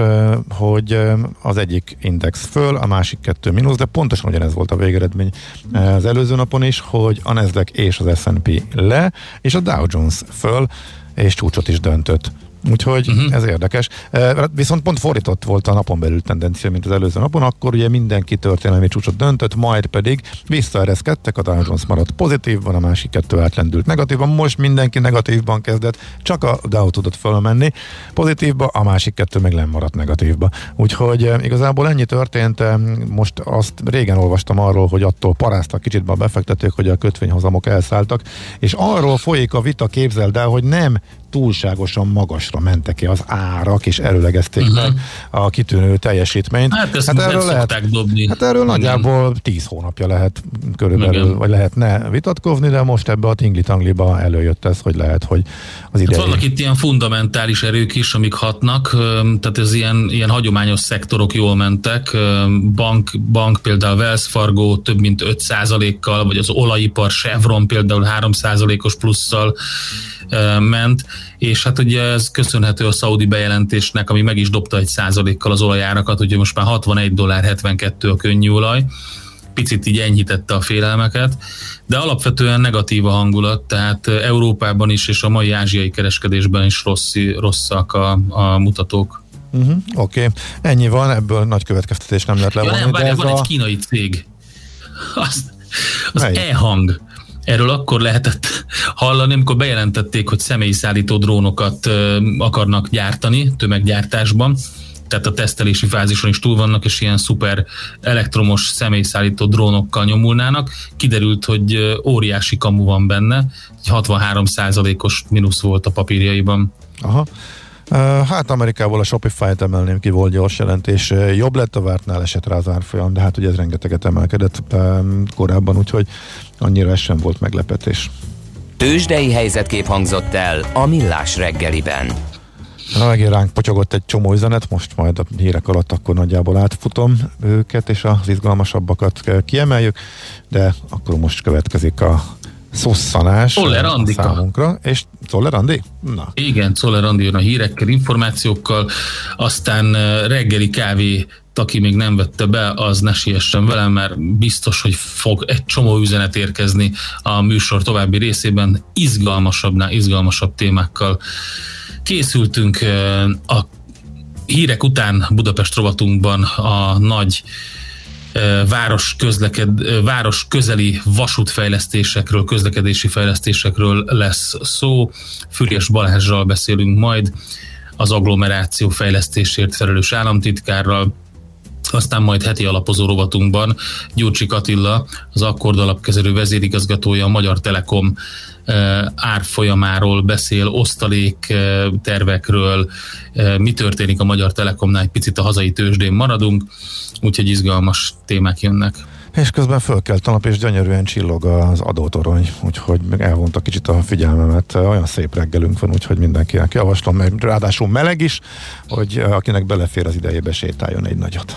hogy az egyik index föl, a másik kettő mínusz, de pontosan ugyanez volt a végeredmény az előző napon is, hogy a Nasdaq és az S&P le, és a Dow Jones föl, és csúcsot is döntött. Úgyhogy uh-huh. ez érdekes. Viszont pont fordított volt a napon belül tendencia, mint az előző napon, akkor ugye mindenki történelmi csúcsot döntött, majd pedig visszaereszkedtek, a Dow Jones maradt pozitívban, a másik kettő átlendült negatívban, most mindenki negatívban kezdett, csak a Dow tudott fölmenni pozitívba, a másik kettő meg nem maradt negatívba. Úgyhogy igazából ennyi történt, most azt régen olvastam arról, hogy attól paráztak kicsit a befektetők, hogy a kötvényhozamok elszálltak, és arról folyik a vita, képzeld el, hogy nem túlságosan magasra mentek ki az árak, és előlegezték uh-huh. meg a kitűnő teljesítményt. Hát, ezt hát erről lehet, dobni. Hát erről Igen. nagyjából 10 hónapja lehet körülbelül, Igen. vagy lehetne vitatkozni, de most ebbe a tingli-tangliba előjött ez, hogy lehet, hogy az ide. Hát vannak itt ilyen fundamentális erők is, amik hatnak, tehát ez ilyen, ilyen hagyományos szektorok jól mentek, bank, bank például Wells Fargo több mint 5%-kal, vagy az olajipar Chevron például 3%-os plusszal, ment, és hát ugye ez köszönhető a szaudi bejelentésnek, ami meg is dobta egy százalékkal az olajárakat, ugye most már 61 dollár 72 a könnyű olaj, picit így enyhítette a félelmeket, de alapvetően negatív a hangulat, tehát Európában is és a mai ázsiai kereskedésben is rossz, rosszak a, a mutatók. Uh-huh, Oké, okay. ennyi van, ebből nagy következtetés nem lehet levonni. Ja, nem, ez van a... egy kínai cég. Az, az e-hang. Erről akkor lehetett hallani, amikor bejelentették, hogy személyszállító drónokat akarnak gyártani tömeggyártásban, tehát a tesztelési fázison is túl vannak, és ilyen szuper elektromos személyszállító drónokkal nyomulnának. Kiderült, hogy óriási kamu van benne, 63%-os mínusz volt a papírjaiban. Aha. Hát Amerikából a Shopify-t emelném ki, volt gyors jelentés. Jobb lett a vártnál, esett rá az árfolyam, de hát ugye ez rengeteget emelkedett korábban, úgyhogy annyira ez sem volt meglepetés. Tőzsdei helyzetkép hangzott el a Millás reggeliben. Na, megint ránk potyogott egy csomó üzenet, most majd a hírek alatt akkor nagyjából átfutom őket, és az izgalmasabbakat kiemeljük, de akkor most következik a szosszanás Czoller Andika. számunkra. És Czoller Andi? Na. Igen, Czoller Andi jön a hírekkel, információkkal, aztán eh, reggeli kávé aki még nem vette be, az ne siessen velem, mert biztos, hogy fog egy csomó üzenet érkezni a műsor további részében, izgalmasabbnál izgalmasabb témákkal készültünk eh, a hírek után Budapest rovatunkban a nagy város, közleked, város közeli vasútfejlesztésekről, közlekedési fejlesztésekről lesz szó. Füriás Balázsral beszélünk majd, az agglomeráció fejlesztésért felelős államtitkárral, aztán majd heti alapozó rovatunkban Gyurcsik Attila, az Akkord alapkezelő vezérigazgatója a Magyar Telekom árfolyamáról beszél, osztalék tervekről, mi történik a Magyar Telekomnál, egy picit a hazai tőzsdén maradunk, úgyhogy izgalmas témák jönnek. És közben fölkelt a nap, és gyönyörűen csillog az adótorony, úgyhogy elvonta kicsit a figyelmemet. Olyan szép reggelünk van, úgyhogy mindenkinek javaslom, meg ráadásul meleg is, hogy akinek belefér az idejébe sétáljon egy nagyot.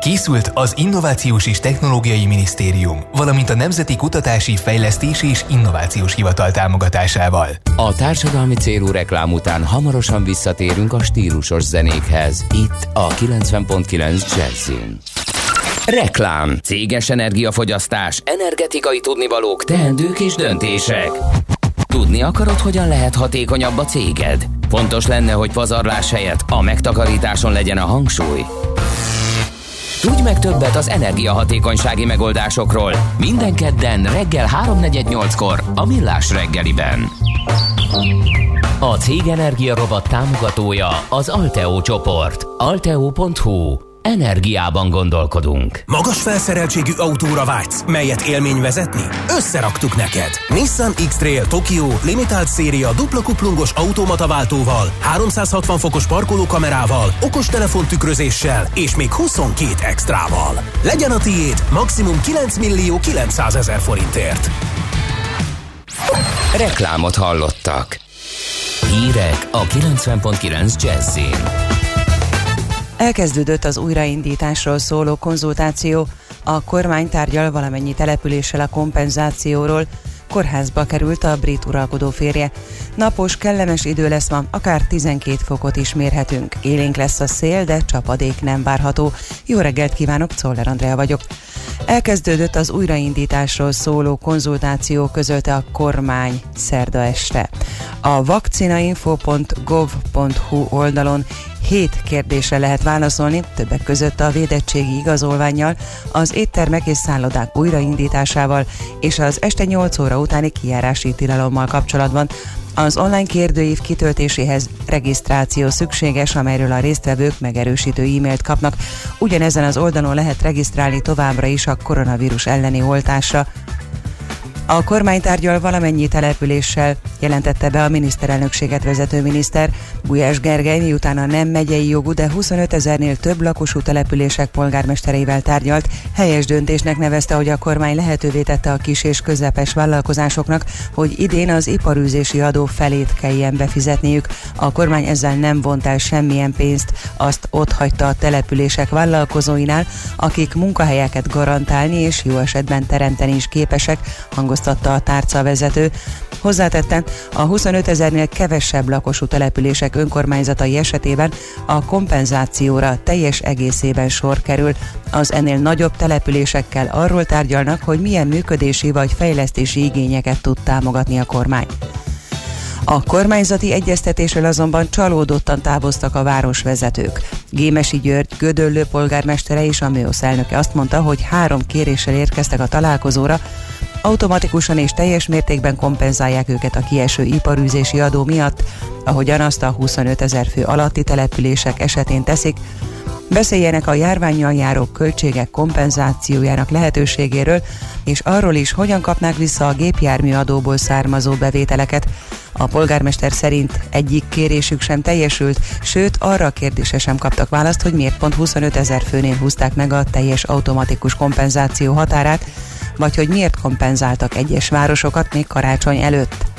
Készült az Innovációs és Technológiai Minisztérium, valamint a Nemzeti Kutatási, Fejlesztési és Innovációs Hivatal támogatásával. A társadalmi célú reklám után hamarosan visszatérünk a stílusos zenékhez. Itt a 90.9 Jazzin. Reklám. Céges energiafogyasztás, energetikai tudnivalók, teendők és döntések. Tudni akarod, hogyan lehet hatékonyabb a céged? Fontos lenne, hogy pazarlás helyett a megtakarításon legyen a hangsúly. Tudj meg többet az energiahatékonysági megoldásokról. Minden kedden reggel 3.48-kor a Millás reggeliben. A Cég Energia Rovat támogatója az Alteo csoport. Alteo.hu Energiában gondolkodunk. Magas felszereltségű autóra vágysz, melyet élmény vezetni? Összeraktuk neked! Nissan X-Trail Tokyo Limited széria dupla kuplungos automataváltóval, 360 fokos parkolókamerával, okos telefontükrözéssel és még 22 extrával. Legyen a tiéd maximum 9 millió 900 ezer forintért. Reklámot hallottak. Hírek a 90.9 Jazzin. Elkezdődött az újraindításról szóló konzultáció, a kormány tárgyal valamennyi településsel a kompenzációról, kórházba került a brit uralkodó férje. Napos, kellemes idő lesz ma, akár 12 fokot is mérhetünk. Élénk lesz a szél, de csapadék nem várható. Jó reggelt kívánok, Czoller Andrea vagyok. Elkezdődött az újraindításról szóló konzultáció közölte a kormány szerda este. A vakcinainfo.gov.hu oldalon Hét kérdésre lehet válaszolni, többek között a védettségi igazolványjal, az éttermek és szállodák újraindításával és az este 8 óra utáni kijárási tilalommal kapcsolatban. Az online kérdőív kitöltéséhez regisztráció szükséges, amelyről a résztvevők megerősítő e-mailt kapnak. Ugyanezen az oldalon lehet regisztrálni továbbra is a koronavírus elleni oltásra. A kormány tárgyal valamennyi településsel, jelentette be a miniszterelnökséget vezető miniszter. Gulyás Gergely miután a nem megyei jogú, de 25 ezernél több lakosú települések polgármestereivel tárgyalt, helyes döntésnek nevezte, hogy a kormány lehetővé tette a kis és közepes vállalkozásoknak, hogy idén az iparűzési adó felét kelljen befizetniük. A kormány ezzel nem vont el semmilyen pénzt, azt ott hagyta a települések vállalkozóinál, akik munkahelyeket garantálni és jó esetben teremteni is képesek, hangoztatta a tárcavezető. Hozzátette, a 25 ezernél kevesebb lakosú települések önkormányzatai esetében a kompenzációra teljes egészében sor kerül. Az ennél nagyobb településekkel arról tárgyalnak, hogy milyen működési vagy fejlesztési igényeket tud támogatni a kormány. A kormányzati egyeztetésről azonban csalódottan távoztak a városvezetők. Gémesi György Gödöllő polgármestere és a MIOSZ elnöke azt mondta, hogy három kéréssel érkeztek a találkozóra, automatikusan és teljes mértékben kompenzálják őket a kieső iparűzési adó miatt, ahogyan azt a 25 ezer fő alatti települések esetén teszik, Beszéljenek a járványjal járó költségek kompenzációjának lehetőségéről, és arról is, hogyan kapnák vissza a gépjárműadóból származó bevételeket. A polgármester szerint egyik kérésük sem teljesült, sőt arra a kérdése sem kaptak választ, hogy miért pont 25 ezer főnél húzták meg a teljes automatikus kompenzáció határát, vagy hogy miért kompenzáltak egyes városokat még karácsony előtt.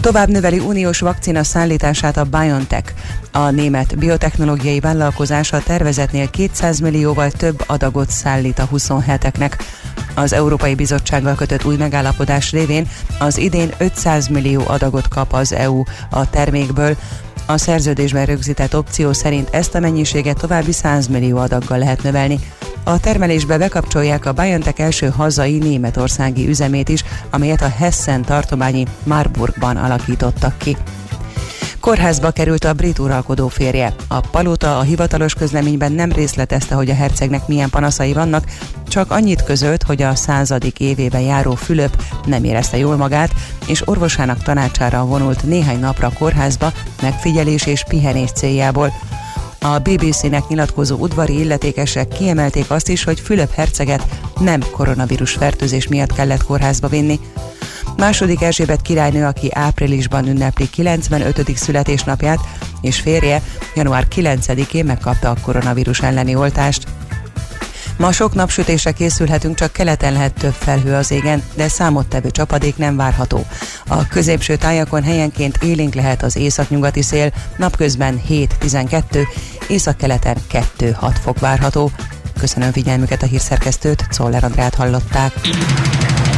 Tovább növeli uniós vakcina szállítását a BioNTech. A német biotechnológiai vállalkozás a tervezetnél 200 millióval több adagot szállít a 27-eknek. Az Európai Bizottsággal kötött új megállapodás révén az idén 500 millió adagot kap az EU a termékből, a szerződésben rögzített opció szerint ezt a mennyiséget további 100 millió adaggal lehet növelni. A termelésbe bekapcsolják a BioNTech első hazai németországi üzemét is, amelyet a Hessen tartományi Marburgban alakítottak ki. Kórházba került a brit uralkodó férje. A palota a hivatalos közleményben nem részletezte, hogy a hercegnek milyen panaszai vannak, csak annyit közölt, hogy a századik évében járó Fülöp nem érezte jól magát, és orvosának tanácsára vonult néhány napra a kórházba megfigyelés és pihenés céljából. A BBC-nek nyilatkozó udvari illetékesek kiemelték azt is, hogy Fülöp herceget nem koronavírus fertőzés miatt kellett kórházba vinni. Második Erzsébet királynő, aki áprilisban ünnepli 95. születésnapját, és férje január 9-én megkapta a koronavírus elleni oltást. Ma sok napsütésre készülhetünk, csak keleten lehet több felhő az égen, de számottevő csapadék nem várható. A középső tájakon helyenként élénk lehet az északnyugati szél, napközben 7-12, északkeleten 2-6 fok várható. Köszönöm figyelmüket a hírszerkesztőt, Czoller Andrát hallották.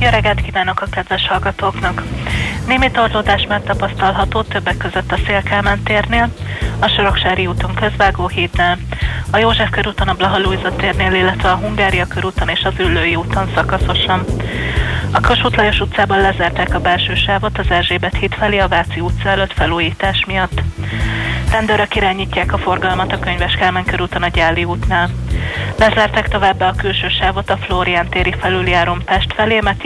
Jó reggelt kívánok a kedves hallgatóknak! Némi torlódás megtapasztalható többek között a Szélkámán térnél, a Soroksári úton közvágó hídnál, a József körúton a Blaha Lujza térnél, illetve a Hungária körúton és az Üllői úton szakaszosan. A Kossuth Lajos utcában lezárták a belső sávot az Erzsébet híd felé a Váci utca előtt felújítás miatt. Rendőrök irányítják a forgalmat a Könyves Kálmán körúton a Gyáli útnál. Lezárták továbbá a külső sávot a Flórián téri felüljáron Pest felé, mert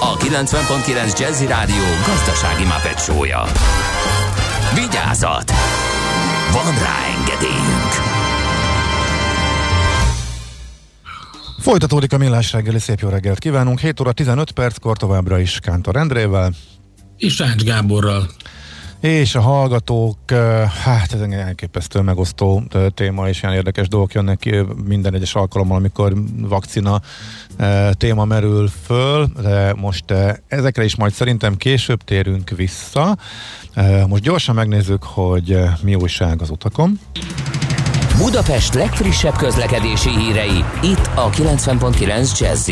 a 90.9 Jazzy Rádió gazdasági mapetsója. Vigyázat! Van rá engedélyünk! Folytatódik a millás reggeli, szép jó reggelt kívánunk. 7 óra 15 perckor továbbra is Kántor Endrével. És Ács Gáborral. És a hallgatók, hát ez egy elképesztő megosztó téma, és ilyen érdekes dolgok jönnek ki minden egyes alkalommal, amikor vakcina téma merül föl, de most ezekre is majd szerintem később térünk vissza. Most gyorsan megnézzük, hogy mi újság az utakon. Budapest legfrissebb közlekedési hírei, itt a 90.9 jazz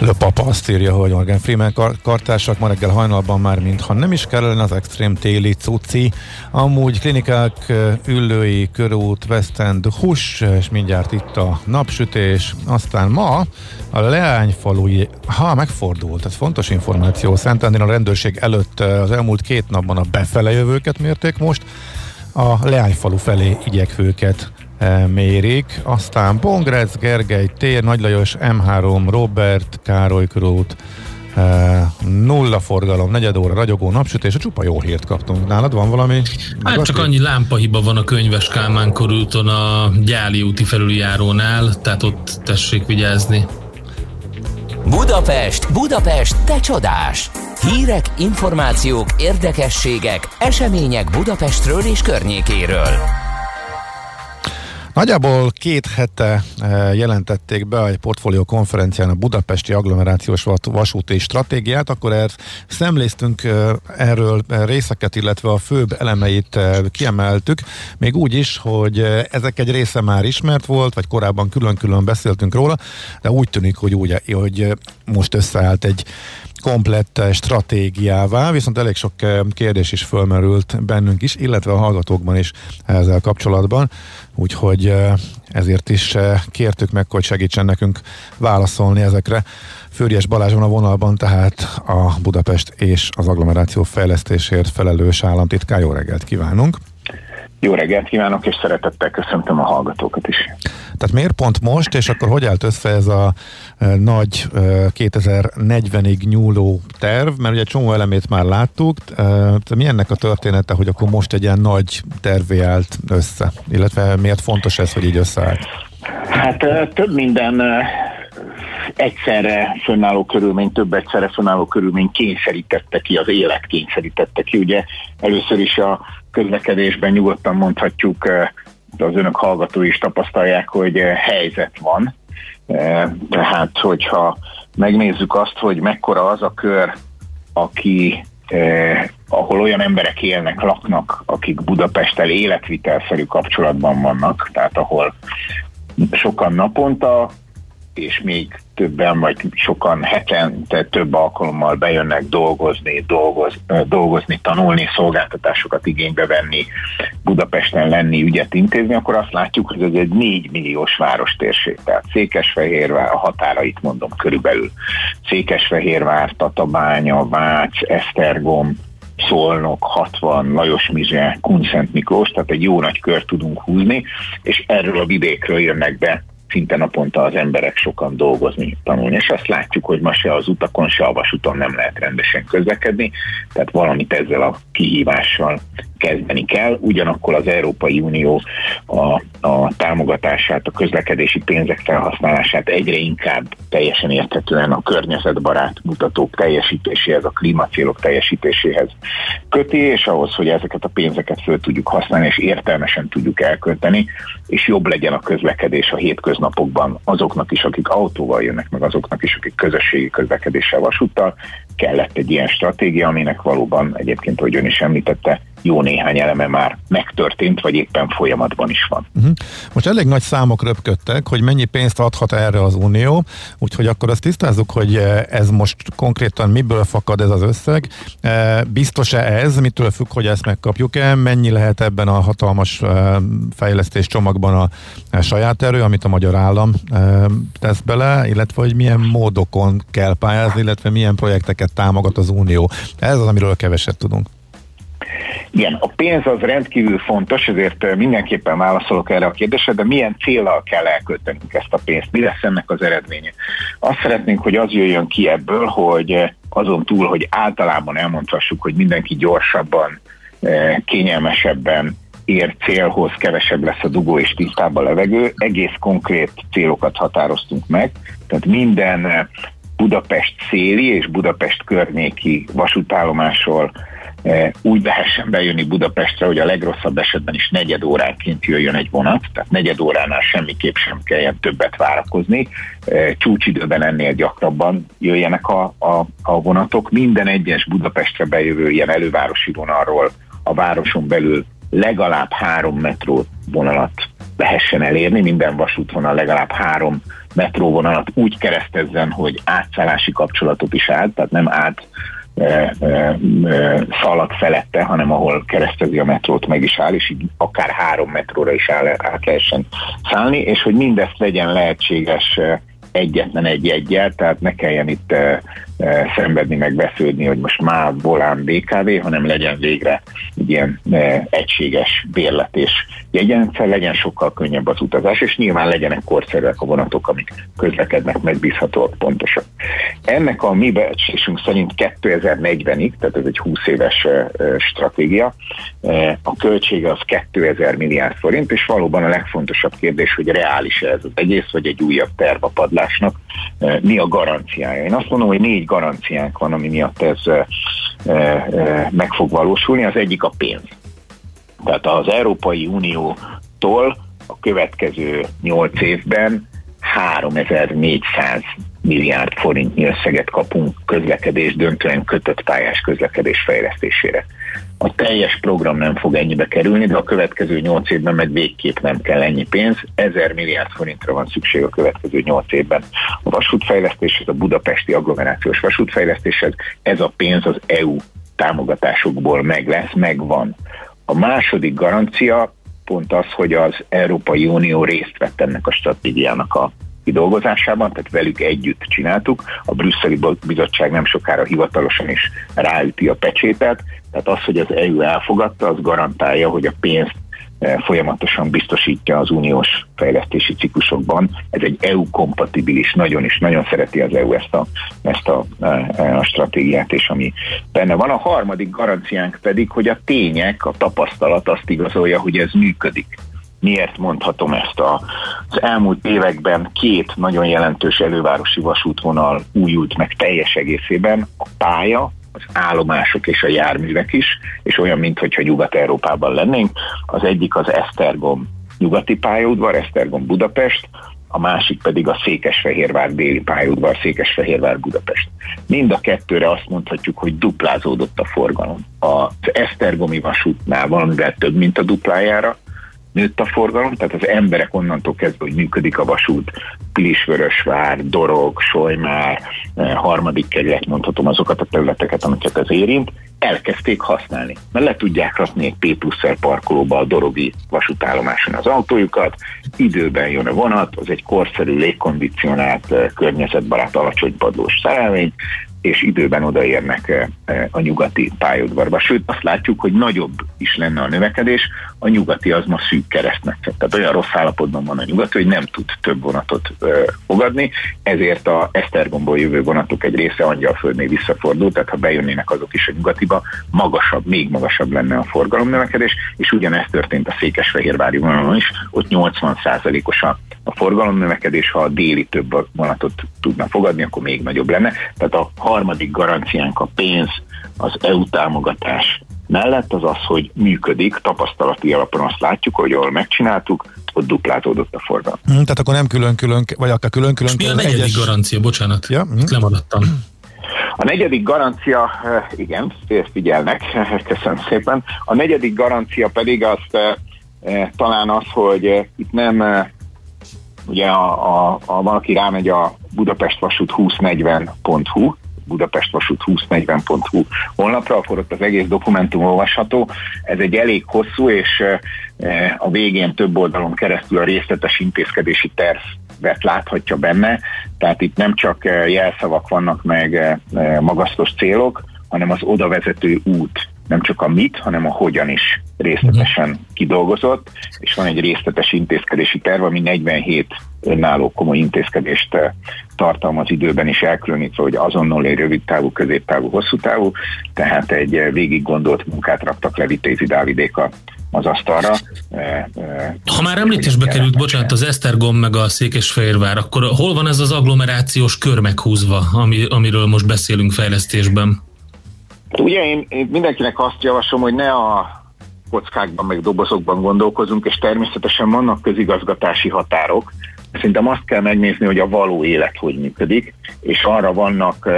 Le Papa azt írja, hogy Morgan Freeman kar- kartársak ma reggel hajnalban már mintha nem is kellene az extrém téli cuci. Amúgy klinikák, ülői, körút, West End, hús, és mindjárt itt a napsütés. Aztán ma a leányfalui, ha megfordult, ez fontos információ, Szentendén a rendőrség előtt az elmúlt két napban a befele jövőket mérték most, a Leányfalu felé igyekvőket mérik. Aztán Bongrec, Gergely tér, Nagy Lajos, M3, Robert, Károly körút, e, nulla forgalom, negyed óra, ragyogó napsütés, a csupa jó hírt kaptunk. Nálad van valami? Hát negatív? csak annyi lámpahiba van a könyves Kálmán körúton a Gyáli úti felüljárónál, tehát ott tessék vigyázni. Budapest, Budapest, te csodás! Hírek, információk, érdekességek, események Budapestről és környékéről. Nagyjából két hete eh, jelentették be egy portfólió konferencián a budapesti agglomerációs vasúti stratégiát, akkor er, szemléztünk eh, erről részeket, illetve a főbb elemeit eh, kiemeltük, még úgy is, hogy ezek egy része már ismert volt, vagy korábban külön-külön beszéltünk róla, de úgy tűnik, hogy, úgy, hogy most összeállt egy komplett eh, stratégiává, viszont elég sok eh, kérdés is fölmerült bennünk is, illetve a hallgatókban is ezzel kapcsolatban, úgyhogy eh, ezért is kértük meg, hogy segítsen nekünk válaszolni ezekre. Főries Balázs van a vonalban, tehát a Budapest és az agglomeráció fejlesztésért felelős államtitkár. Jó reggelt kívánunk! Jó reggelt kívánok, és szeretettel köszöntöm a hallgatókat is. Tehát miért pont most, és akkor hogy állt össze ez a nagy e, 2040-ig nyúló terv, mert ugye csomó elemét már láttuk, mi ennek a története, hogy akkor most egy ilyen nagy tervé állt össze, illetve miért fontos ez, hogy így összeállt? Hát több minden egyszerre fönnálló körülmény, több egyszerre fönnálló körülmény kényszerítette ki, az élet kényszerítette ki. Ugye először is a közlekedésben nyugodtan mondhatjuk, az önök hallgatói is tapasztalják, hogy helyzet van. Tehát, hogyha megnézzük azt, hogy mekkora az a kör, aki eh, ahol olyan emberek élnek, laknak, akik Budapesttel életvitelszerű kapcsolatban vannak, tehát ahol sokan naponta és még többen, vagy sokan hetente több alkalommal bejönnek dolgozni, dolgoz, dolgozni, tanulni, szolgáltatásokat igénybe venni, Budapesten lenni, ügyet intézni, akkor azt látjuk, hogy ez egy 4 milliós várostérség. Tehát Székesfehérvár, a határait mondom körülbelül. Székesfehérvár, Tatabánya, Vács, Esztergom, Szolnok, 60, Lajos Mize, Kunszent Miklós, tehát egy jó nagy kört tudunk húzni, és erről a vidékről jönnek be szinte naponta az emberek sokan dolgozni, tanulni, és azt látjuk, hogy ma se az utakon, se a vasúton nem lehet rendesen közlekedni, tehát valamit ezzel a kihívással kezdeni kell. Ugyanakkor az Európai Unió a, a támogatását, a közlekedési pénzek felhasználását egyre inkább teljesen érthetően a környezetbarát mutatók teljesítéséhez, a klímacélok teljesítéséhez köti, és ahhoz, hogy ezeket a pénzeket föl tudjuk használni, és értelmesen tudjuk elkölteni, és jobb legyen a közlekedés a hétköznapokban azoknak is, akik autóval jönnek, meg azoknak is, akik közösségi közlekedéssel vasúttal, kellett egy ilyen stratégia, aminek valóban egyébként, hogy ön is említette, jó néhány eleme már megtörtént, vagy éppen folyamatban is van. Uh-huh. Most elég nagy számok röpködtek, hogy mennyi pénzt adhat erre az Unió, úgyhogy akkor azt tisztázzuk, hogy eh, ez most konkrétan miből fakad ez az összeg. Eh, biztos-e ez, mitől függ, hogy ezt megkapjuk-e, mennyi lehet ebben a hatalmas eh, fejlesztés csomagban a saját erő, amit a magyar állam tesz bele, illetve hogy milyen módokon kell pályázni, illetve milyen projekteket támogat az Unió. Ez az, amiről keveset tudunk. Igen, a pénz az rendkívül fontos, ezért mindenképpen válaszolok erre a kérdésre, de milyen célral kell elköltenünk ezt a pénzt? Mi lesz ennek az eredménye? Azt szeretnénk, hogy az jöjjön ki ebből, hogy azon túl, hogy általában elmondhassuk, hogy mindenki gyorsabban, kényelmesebben ér célhoz, kevesebb lesz a dugó és tisztább a levegő, egész konkrét célokat határoztunk meg, tehát minden Budapest széli és Budapest környéki vasútállomásról E, úgy lehessen bejönni Budapestre, hogy a legrosszabb esetben is negyed óránként jöjjön egy vonat, tehát negyed óránál semmiképp sem kelljen többet várakozni, e, csúcsidőben ennél gyakrabban jöjjenek a, a, a vonatok. Minden egyes Budapestre bejövő ilyen elővárosi vonalról a városon belül legalább három metró vonalat lehessen elérni, minden vasútvonal legalább három metróvonalat úgy keresztezzen, hogy átszállási kapcsolatot is áll, tehát nem át szalad felette, hanem ahol keresztezi a metrót meg is áll, és így akár három metróra is áll, át lehessen szállni, és hogy mindezt legyen lehetséges egyetlen egy egyel, tehát ne kelljen itt e, e, szenvedni, meg vesződni, hogy most már volán BKV, hanem legyen végre egy ilyen e, egységes bérlet és jegyendszer, legyen sokkal könnyebb az utazás, és nyilván legyenek korszerűek a vonatok, amik közlekednek, megbízhatóak, pontosak. Ennek a mi becslésünk szerint 2040-ig, tehát ez egy 20 éves e, stratégia, a költsége az 2000 milliárd forint, és valóban a legfontosabb kérdés, hogy reális ez az egész, vagy egy újabb terv a padlás megoldásnak eh, mi a garanciája. Én azt mondom, hogy négy garanciánk van, ami miatt ez meg fog valósulni. Az egyik a pénz. Tehát az Európai Uniótól a következő nyolc évben 3400 milliárd forintnyi összeget kapunk közlekedés döntően kötött pályás közlekedés fejlesztésére. A teljes program nem fog ennyibe kerülni, de a következő 8 évben meg végképp nem kell ennyi pénz. 1000 milliárd forintra van szükség a következő 8 évben a vasútfejlesztéshez, a budapesti agglomerációs vasútfejlesztéshez. Ez a pénz az EU támogatásokból meg lesz, megvan. A második garancia pont az, hogy az Európai Unió részt vett ennek a stratégiának a kidolgozásában, tehát velük együtt csináltuk. A brüsszeli bizottság nem sokára hivatalosan is ráüti a pecsétet, tehát az, hogy az EU elfogadta, az garantálja, hogy a pénzt eh, folyamatosan biztosítja az uniós fejlesztési ciklusokban. Ez egy EU-kompatibilis, nagyon is, nagyon szereti az EU ezt a, ezt a, a stratégiát, és ami benne van. A harmadik garanciánk pedig, hogy a tények, a tapasztalat azt igazolja, hogy ez működik. Miért mondhatom ezt? A, az elmúlt években két nagyon jelentős elővárosi vasútvonal újult meg teljes egészében. A pálya, az állomások és a járművek is, és olyan, mintha Nyugat-Európában lennénk. Az egyik az Esztergom nyugati pályaudvar, Esztergom Budapest, a másik pedig a Székesfehérvár déli pályaudvar, Székesfehérvár Budapest. Mind a kettőre azt mondhatjuk, hogy duplázódott a forgalom. Az Esztergomi vasútnál valamivel több, mint a duplájára, nőtt a forgalom, tehát az emberek onnantól kezdve, hogy működik a vasút, Pilisvörösvár, Dorog, Solymár, eh, harmadik kerület, mondhatom azokat a területeket, amiket ez érint, elkezdték használni. Mert le tudják rakni egy P plusz parkolóba a Dorogi vasútállomáson az autójukat, időben jön a vonat, az egy korszerű, légkondicionált, eh, környezetbarát, alacsony padlós szerelvény, és időben odaérnek eh, eh, a nyugati pályaudvarba. Sőt, azt látjuk, hogy nagyobb is lenne a növekedés, a nyugati az ma szűk keresztmetszet. Tehát olyan rossz állapotban van a nyugati, hogy nem tud több vonatot eh, fogadni, ezért a Esztergomból jövő vonatok egy része Angyalföldnél visszafordul, tehát ha bejönnének azok is a nyugatiba, magasabb, még magasabb lenne a forgalomnövekedés, és ugyanezt történt a Székesfehérvári vonalon is, ott 80%-os a a forgalomnövekedés, ha a déli több vonatot tudna fogadni, akkor még nagyobb lenne. Tehát a harmadik garanciánk a pénz, az EU támogatás mellett az az, hogy működik, tapasztalati alapon azt látjuk, hogy ahol megcsináltuk, ott duplázódott a forgalom. Hmm, tehát akkor nem külön-külön, vagy akár külön-külön. Mi a negyedik egyes... garancia, bocsánat, ja? hmm. lemaradtam. A negyedik garancia, eh, igen, figyelnek, köszönöm szépen. A negyedik garancia pedig azt eh, eh, talán az, hogy itt nem ugye a, a, a valaki rámegy a Budapest Vasút 2040.hu, Budapest Vasút 2040.hu honlapra, akkor ott az egész dokumentum olvasható. Ez egy elég hosszú, és a végén több oldalon keresztül a részletes intézkedési tervet láthatja benne, tehát itt nem csak jelszavak vannak meg magasztos célok, hanem az oda vezető út nem csak a mit, hanem a hogyan is részletesen kidolgozott, és van egy részletes intézkedési terv, ami 47 önálló komoly intézkedést eh, tartalmaz időben is elkülönítve, hogy azonnal egy rövid távú, középtávú, hosszú távú, tehát egy eh, végig gondolt munkát raktak le Vitézi Dávidéka az asztalra. Eh, ha már említésbe került, bocsánat, az Esztergom meg a Székesfehérvár, akkor hol van ez az agglomerációs kör meghúzva, ami, amiről most beszélünk fejlesztésben? Ugye én, én mindenkinek azt javaslom, hogy ne a kockákban, meg dobozokban gondolkozunk, és természetesen vannak közigazgatási határok. Szerintem azt kell megnézni, hogy a való élet hogy működik, és arra vannak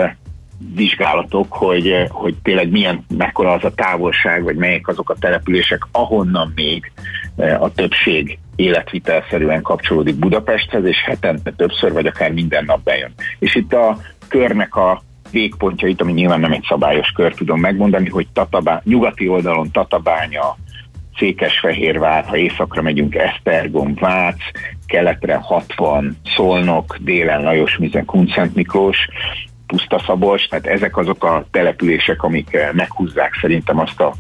vizsgálatok, hogy, hogy tényleg milyen, mekkora az a távolság, vagy melyek azok a települések, ahonnan még a többség életvitelszerűen kapcsolódik Budapesthez, és hetente többször, vagy akár minden nap bejön. És itt a körnek a végpontjait, ami nyilván nem egy szabályos kör tudom megmondani, hogy Tatabá, nyugati oldalon Tatabánya, Székesfehérvár, ha északra megyünk Esztergom, Vác, keletre 60, Szolnok, délen Lajos Mizen, Kuncent Miklós, Puszta tehát ezek azok a települések, amik meghúzzák szerintem azt a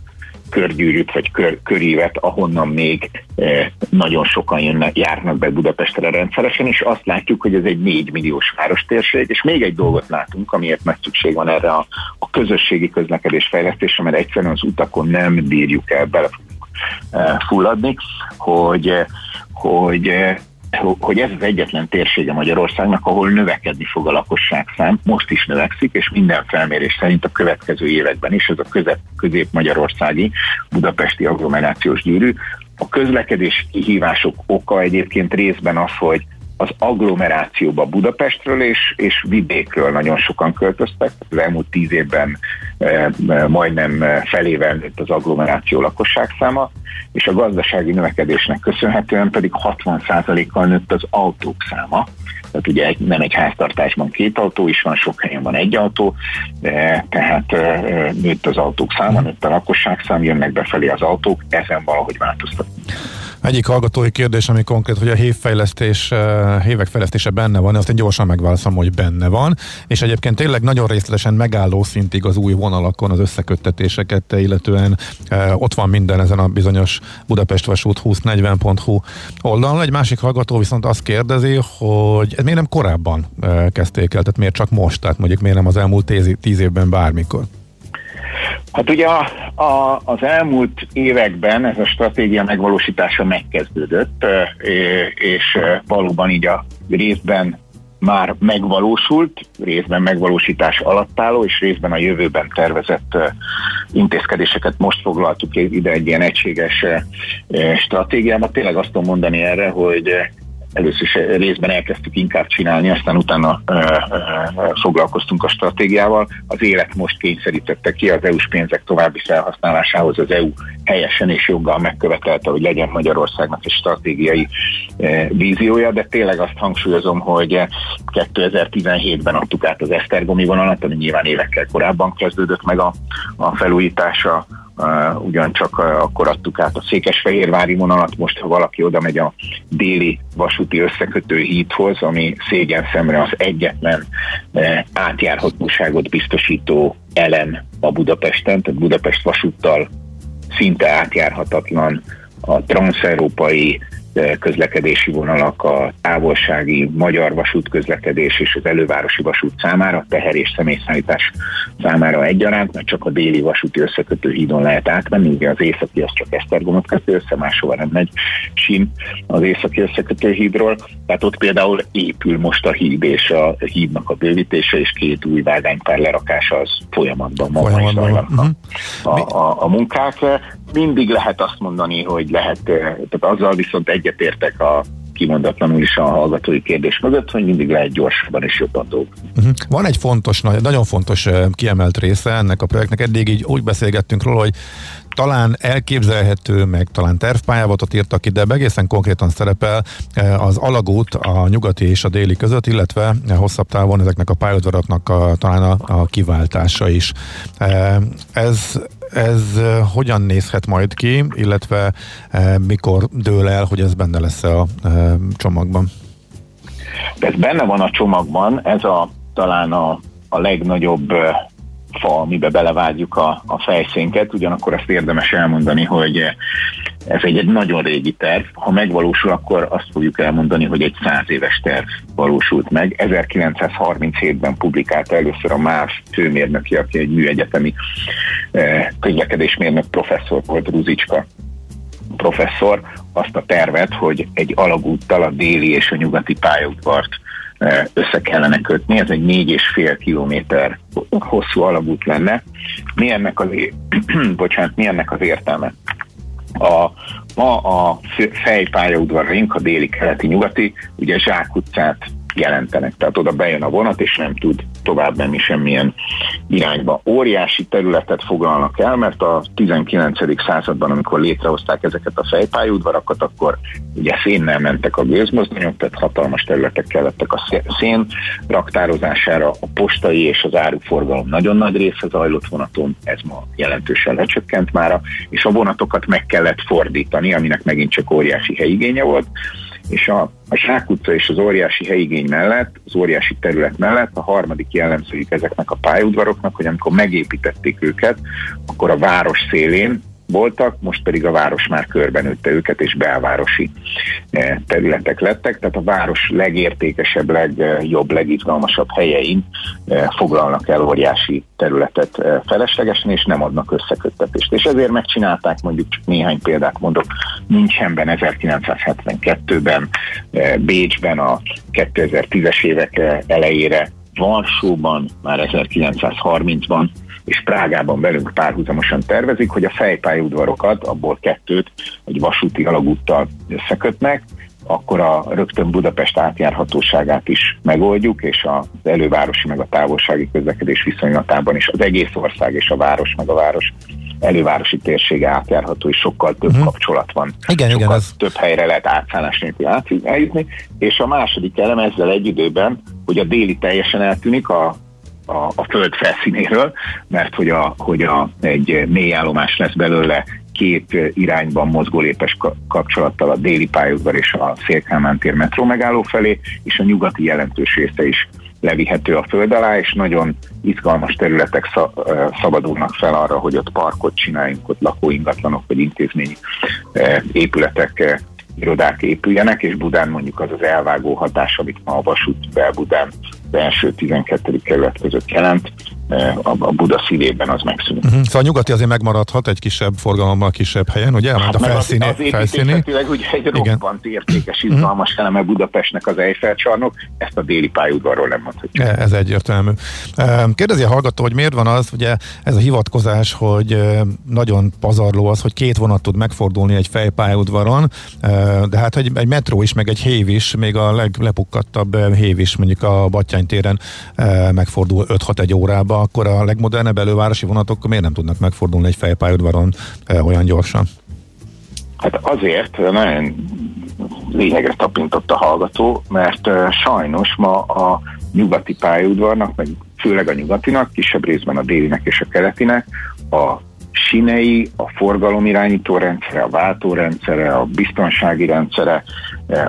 körgyűrűt vagy kör, körívet, ahonnan még e, nagyon sokan jönnek, járnak be Budapestre rendszeresen, és azt látjuk, hogy ez egy 4 milliós várostérség, és még egy dolgot látunk, amiért meg szükség van erre a, a közösségi közlekedés fejlesztésre, mert egyszerűen az utakon nem bírjuk el bele e, fulladni, hogy hogy hogy ez az egyetlen térsége Magyarországnak, ahol növekedni fog a lakosságszám, most is növekszik, és minden felmérés szerint a következő években is, ez a közép-magyarországi budapesti agglomerációs gyűrű. A közlekedés kihívások oka egyébként részben az, hogy az agglomerációba Budapestről és, és vidékről nagyon sokan költöztek. Az elmúlt tíz évben e, e, majdnem felével nőtt az agglomeráció lakosságszáma, és a gazdasági növekedésnek köszönhetően pedig 60%-kal nőtt az autók száma. Tehát ugye nem egy háztartásban két autó is van, sok helyen van egy autó, de, tehát e, nőtt az autók száma, nőtt a lakosság szám, jönnek befelé az autók, ezen valahogy változtatni. Egyik hallgatói kérdés, ami konkrét, hogy a hévfejlesztés, eh, hévek fejlesztése benne van, azt én gyorsan megválaszolom, hogy benne van, és egyébként tényleg nagyon részletesen megálló szintig az új vonalakon az összeköttetéseket, illetően eh, ott van minden ezen a bizonyos Budapest Vasút 2040.hu oldalon. Egy másik hallgató viszont azt kérdezi, hogy miért nem korábban eh, kezdték el, tehát miért csak most, tehát mondjuk miért nem az elmúlt tíz évben bármikor? Hát ugye a, a, az elmúlt években ez a stratégia megvalósítása megkezdődött, és valóban így a részben már megvalósult, részben megvalósítás alatt álló, és részben a jövőben tervezett intézkedéseket most foglaltuk ide egy ilyen egységes stratégiába. Tényleg azt tudom mondani erre, hogy először is részben elkezdtük inkább csinálni, aztán utána ö, ö, foglalkoztunk a stratégiával. Az élet most kényszerítette ki az EU-s pénzek további felhasználásához. Az EU helyesen és joggal megkövetelte, hogy legyen Magyarországnak egy stratégiai ö, víziója, de tényleg azt hangsúlyozom, hogy 2017-ben adtuk át az Esztergomi vonalat, ami nyilván évekkel korábban kezdődött meg a, a felújítása Uh, ugyancsak akkor adtuk át a Székesfehérvári vonalat, most ha valaki oda megy a déli vasúti összekötő hídhoz, ami szégyen szemre az egyetlen uh, átjárhatóságot biztosító elem a Budapesten, tehát Budapest vasúttal szinte átjárhatatlan a transzeurópai közlekedési vonalak, a távolsági magyar vasút közlekedés és az elővárosi vasút számára, teher és személyszállítás számára egyaránt, mert csak a déli vasúti összekötő hídon lehet átmenni, ugye az északi az csak Esztergomot kötő össze, máshova nem megy sin az északi összekötő hídról, tehát ott például épül most a híd és a hídnak a bővítése és két új vágánypár lerakása az folyamatban van, folyamatban. Uh-huh. A, a, a munkák. Mindig lehet azt mondani, hogy lehet, tehát azzal viszont egy egyetértek a kimondatlanul is a hallgatói kérdés mögött, hogy mindig lehet gyorsabban és jobban dolgozni. Uh-huh. Van egy fontos, nagyon fontos kiemelt része ennek a projektnek. Eddig így úgy beszélgettünk róla, hogy talán elképzelhető, meg talán tervpályávatot írtak ide, de egészen konkrétan szerepel az alagút a nyugati és a déli között, illetve hosszabb távon ezeknek a pályaudvaraknak a, talán a, a kiváltása is. Ez ez hogyan nézhet majd ki, illetve mikor dől el, hogy ez benne lesz a csomagban? Ez benne van a csomagban, ez a talán a, a legnagyobb fa, amiben belevágjuk a, a fejszénket, ugyanakkor azt érdemes elmondani, hogy ez egy, egy nagyon régi terv. Ha megvalósul, akkor azt fogjuk elmondani, hogy egy száz éves terv valósult meg. 1937-ben publikálta először a MÁV főmérnöki, aki egy műegyetemi eh, közlekedésmérnök professzor volt, Ruzicska professzor, azt a tervet, hogy egy alagúttal a déli és a nyugati pályaudvart össze kellene kötni, ez egy négy és fél kilométer hosszú alagút lenne. Mi ennek az, bocsánat, mi ennek az értelme? A, ma a fejpályaudvaraink, a déli, keleti, nyugati, ugye Zsák utcát jelentenek. Tehát oda bejön a vonat, és nem tud tovább menni semmilyen irányba. Óriási területet foglalnak el, mert a 19. században, amikor létrehozták ezeket a fejpályaudvarakat, akkor ugye szénnel mentek a gőzmozdonyok, tehát hatalmas területek kellettek a szén raktározására, a postai és az áruforgalom nagyon nagy része zajlott vonaton, ez ma jelentősen lecsökkent mára, és a vonatokat meg kellett fordítani, aminek megint csak óriási helyigénye volt, és a, a Sák utca és az óriási helyigény mellett, az óriási terület mellett a harmadik jellemzőjük ezeknek a pályaudvaroknak, hogy amikor megépítették őket, akkor a város szélén voltak, most pedig a város már körbenőtte őket, és belvárosi eh, területek lettek, tehát a város legértékesebb, legjobb, legizgalmasabb helyein eh, foglalnak el óriási területet eh, feleslegesen, és nem adnak összeköttetést. És ezért megcsinálták, mondjuk csak néhány példát mondok, Münchenben 1972-ben, Bécsben a 2010-es évek elejére, Varsóban már 1930-ban, és Prágában velünk párhuzamosan tervezik, hogy a fejpályaudvarokat, abból kettőt egy vasúti alagúttal összekötnek, akkor a rögtön Budapest átjárhatóságát is megoldjuk, és az elővárosi meg a távolsági közlekedés viszonylatában is az egész ország és a város meg a város elővárosi térsége átjárható, és sokkal több uh-huh. kapcsolat van. Igen, sokkal igen, ez... több helyre lehet átszállás nélkül eljutni, és a második elem ezzel egy időben, hogy a déli teljesen eltűnik, a a, a föld felszínéről, mert hogy, a, hogy a, egy mély állomás lesz belőle két irányban mozgólépes kapcsolattal a déli pályaudvar és a Szélkámán tér metró megálló felé, és a nyugati jelentős része is levihető a föld alá, és nagyon izgalmas területek szabadulnak fel arra, hogy ott parkot csináljunk, ott lakóingatlanok vagy intézményi épületek irodák épüljenek, és Budán mondjuk az az elvágó hatás, amit ma a vasút Budán belső 12. kerület között jelent, a, a Buda szívében az megszűnik. Uh-huh. Szóval a nyugati azért megmaradhat egy kisebb forgalommal, kisebb helyen, ugye? Hát a felszíni, az, az felszíni. ugye egy roppant értékes, mhm. izgalmas uh-huh. eleme Budapestnek az Eiffel csarnok, ezt a déli pályaudvarról nem mondhatjuk. E, ez egyértelmű. Kérdezi a hallgató, hogy miért van az, ugye ez a hivatkozás, hogy nagyon pazarló az, hogy két vonat tud megfordulni egy fejpályaudvaron, de hát egy, egy metró is, meg egy hév is, még a leglepukkadtabb hév is, mondjuk a Battyány téren e, megfordul 5-6 egy órába, akkor a legmodernebb elővárosi vonatok miért nem tudnak megfordulni egy fejpályaudvaron e, olyan gyorsan? Hát azért nagyon lényegre tapintott a hallgató, mert e, sajnos ma a nyugati pályaudvarnak, meg főleg a nyugatinak, kisebb részben a délinek és a keletinek, a sinei, a forgalomirányító rendszere, a váltórendszere, a biztonsági rendszere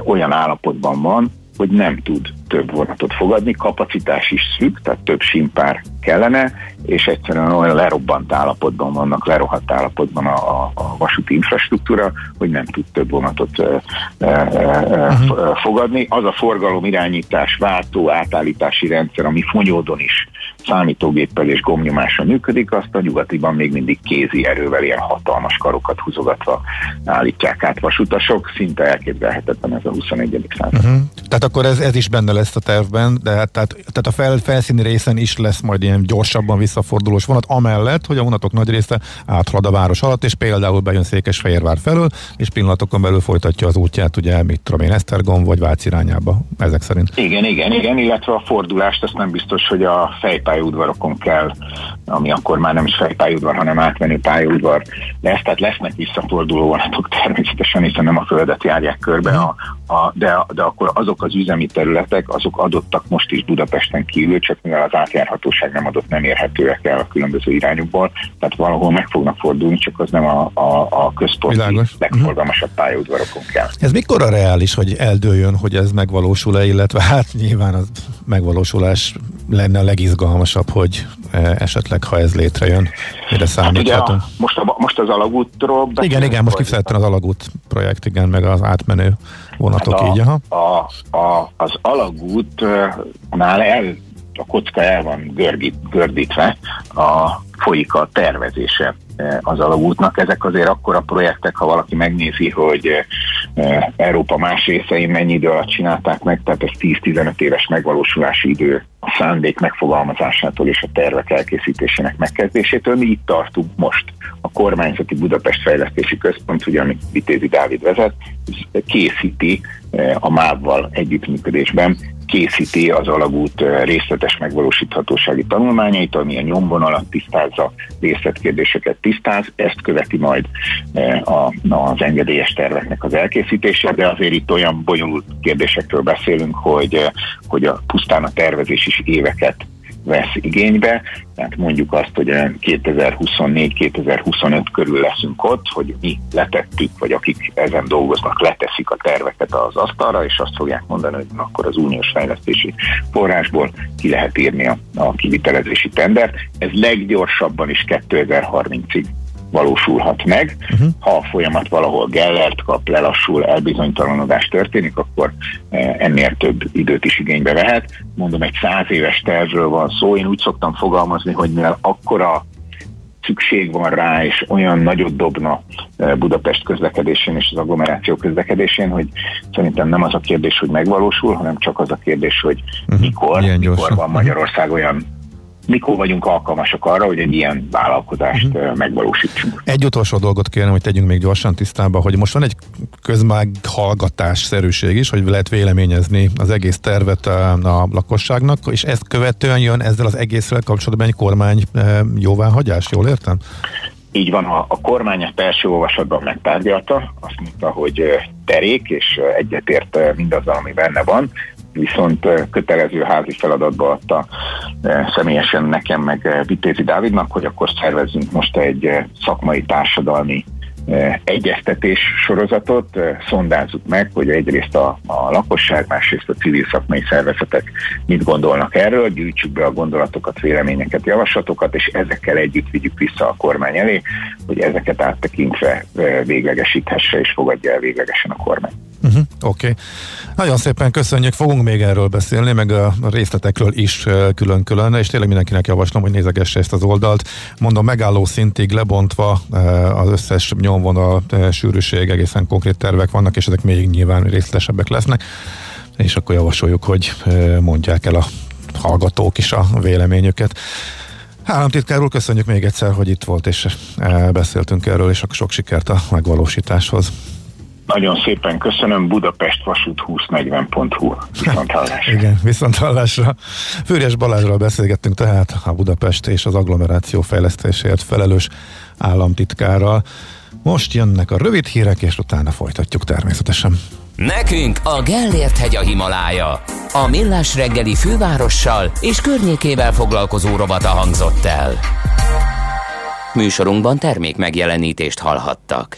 olyan állapotban van, hogy nem tud több vonatot fogadni, kapacitás is szűk, tehát több simpár kellene, és egyszerűen olyan lerobbant állapotban vannak, lerohadt állapotban a, a, a vasúti infrastruktúra, hogy nem tud több vonatot e, e, uh-huh. fogadni. Az a forgalom irányítás, váltó, átállítási rendszer, ami fonyódon is számítógéppel és gomnyomással működik, azt a nyugatiban még mindig kézi erővel ilyen hatalmas karokat húzogatva állítják át vasutasok, szinte elképzelhetetlen ez a 21. század. Uh-huh. Tehát akkor ez, ez is benne lesz a tervben, de hát, tehát, tehát a fel, felszíni részen is lesz majd ilyen gyorsabban visszafordulós vonat, amellett, hogy a vonatok nagy része áthalad a város alatt, és például bejön Székesfehérvár felől, és pillanatokon belül folytatja az útját, ugye, mit tudom én, Esztergom vagy Vác irányába, ezek szerint. Igen, igen, igen, illetve a fordulást, azt nem biztos, hogy a fejpályaudvarokon kell, ami akkor már nem is fejpályaudvar, hanem átmenő pályaudvar lesz, tehát lesznek visszaforduló vonatok természetesen, hiszen nem a földet járják körbe, a, a, de, de akkor azok az üzemi területek, azok adottak most is Budapesten kívül, csak mivel az átjárhatóság nem adott, nem érhetőek el a különböző irányokból, tehát valahol meg fognak fordulni, csak az nem a, a, a központi Világos. legforgalmasabb pályaudvarokon kell. Ez mikor a reális, hogy eldőjön, hogy ez megvalósul-e, illetve hát nyilván az megvalósulás lenne a legizgalmasabb, hogy e, esetleg, ha ez létrejön, mire számíthatunk. Hát most, a, most az alagútról beszélünk, Igen, igen, most kifejezetten az alagút projekt, igen, meg az átmenő vonatok hát a, így, aha. A, a, az alagútnál el, a kocka el van gördít, gördítve, a, folyik a tervezése az alagútnak. Ezek azért akkora projektek, ha valaki megnézi, hogy e, Európa más részein mennyi idő alatt csinálták meg, tehát ez 10-15 éves megvalósulási idő a szándék megfogalmazásától és a tervek elkészítésének megkezdésétől. Mi itt tartunk most. A kormányzati Budapest Fejlesztési Központ, ugye, amit Vitézi Dávid vezet, készíti e, a MÁV-val együttműködésben készíti az alagút részletes megvalósíthatósági tanulmányait, ami a nyomvonalat tisztázza, részletkérdéseket tisztáz, ezt követi majd az engedélyes terveknek az elkészítése, de azért itt olyan bonyolult kérdésekről beszélünk, hogy, hogy a pusztán a tervezés is éveket vesz igénybe, tehát mondjuk azt, hogy 2024-2025 körül leszünk ott, hogy mi letettük, vagy akik ezen dolgoznak, leteszik a terveket az asztalra, és azt fogják mondani, hogy akkor az uniós fejlesztési forrásból ki lehet írni a, a kivitelezési tendert. Ez leggyorsabban is 2030-ig valósulhat meg. Uh-huh. Ha a folyamat valahol gellert kap, lelassul, elbizonytalanodás történik, akkor eh, ennél több időt is igénybe vehet. Mondom, egy száz éves tervről van szó. Én úgy szoktam fogalmazni, hogy mivel akkora szükség van rá, és olyan nagyot dobna eh, Budapest közlekedésén és az agglomeráció közlekedésén, hogy szerintem nem az a kérdés, hogy megvalósul, hanem csak az a kérdés, hogy uh-huh. mikor, mikor van Magyarország olyan mikor vagyunk alkalmasak arra, hogy egy ilyen vállalkozást uh-huh. megvalósítsunk. Egy utolsó dolgot kérem, hogy tegyünk még gyorsan tisztába, hogy most van egy közmeghallgatás szerűség is, hogy lehet véleményezni az egész tervet a, lakosságnak, és ezt követően jön ezzel az egészről kapcsolatban egy kormány jóváhagyás, jól értem? Így van, a, a kormány ezt első olvasatban megtárgyalta, azt mondta, hogy terék, és egyetért mindazzal, ami benne van, viszont kötelező házi feladatba adta személyesen nekem meg Vitézi Dávidnak, hogy akkor szervezzünk most egy szakmai társadalmi egyeztetés sorozatot, szondázzuk meg, hogy egyrészt a, a lakosság, másrészt a civil szakmai szervezetek mit gondolnak erről, gyűjtsük be a gondolatokat, véleményeket, javaslatokat, és ezekkel együtt vigyük vissza a kormány elé, hogy ezeket áttekintve véglegesíthesse és fogadja el véglegesen a kormány. Uh-huh, Oké. Okay. Nagyon szépen köszönjük, fogunk még erről beszélni, meg a részletekről is külön-külön, és tényleg mindenkinek javaslom, hogy nézegesse ezt az oldalt. Mondom, megálló szintig lebontva az összes nyomvonal sűrűség, egészen konkrét tervek vannak, és ezek még nyilván részletesebbek lesznek, és akkor javasoljuk, hogy mondják el a hallgatók is a véleményüket. Államtitkár úr, köszönjük még egyszer, hogy itt volt, és beszéltünk erről, és sok sikert a megvalósításhoz. Nagyon szépen köszönöm, Budapest vasút 2040.hu. Viszont hallásra. Igen, viszont hallásra. Fűrjes Balázsral beszélgettünk tehát a Budapest és az agglomeráció fejlesztésért felelős államtitkárral. Most jönnek a rövid hírek, és utána folytatjuk természetesen. Nekünk a Gellért hegy a Himalája. A millás reggeli fővárossal és környékével foglalkozó robata hangzott el. Műsorunkban termék megjelenítést hallhattak.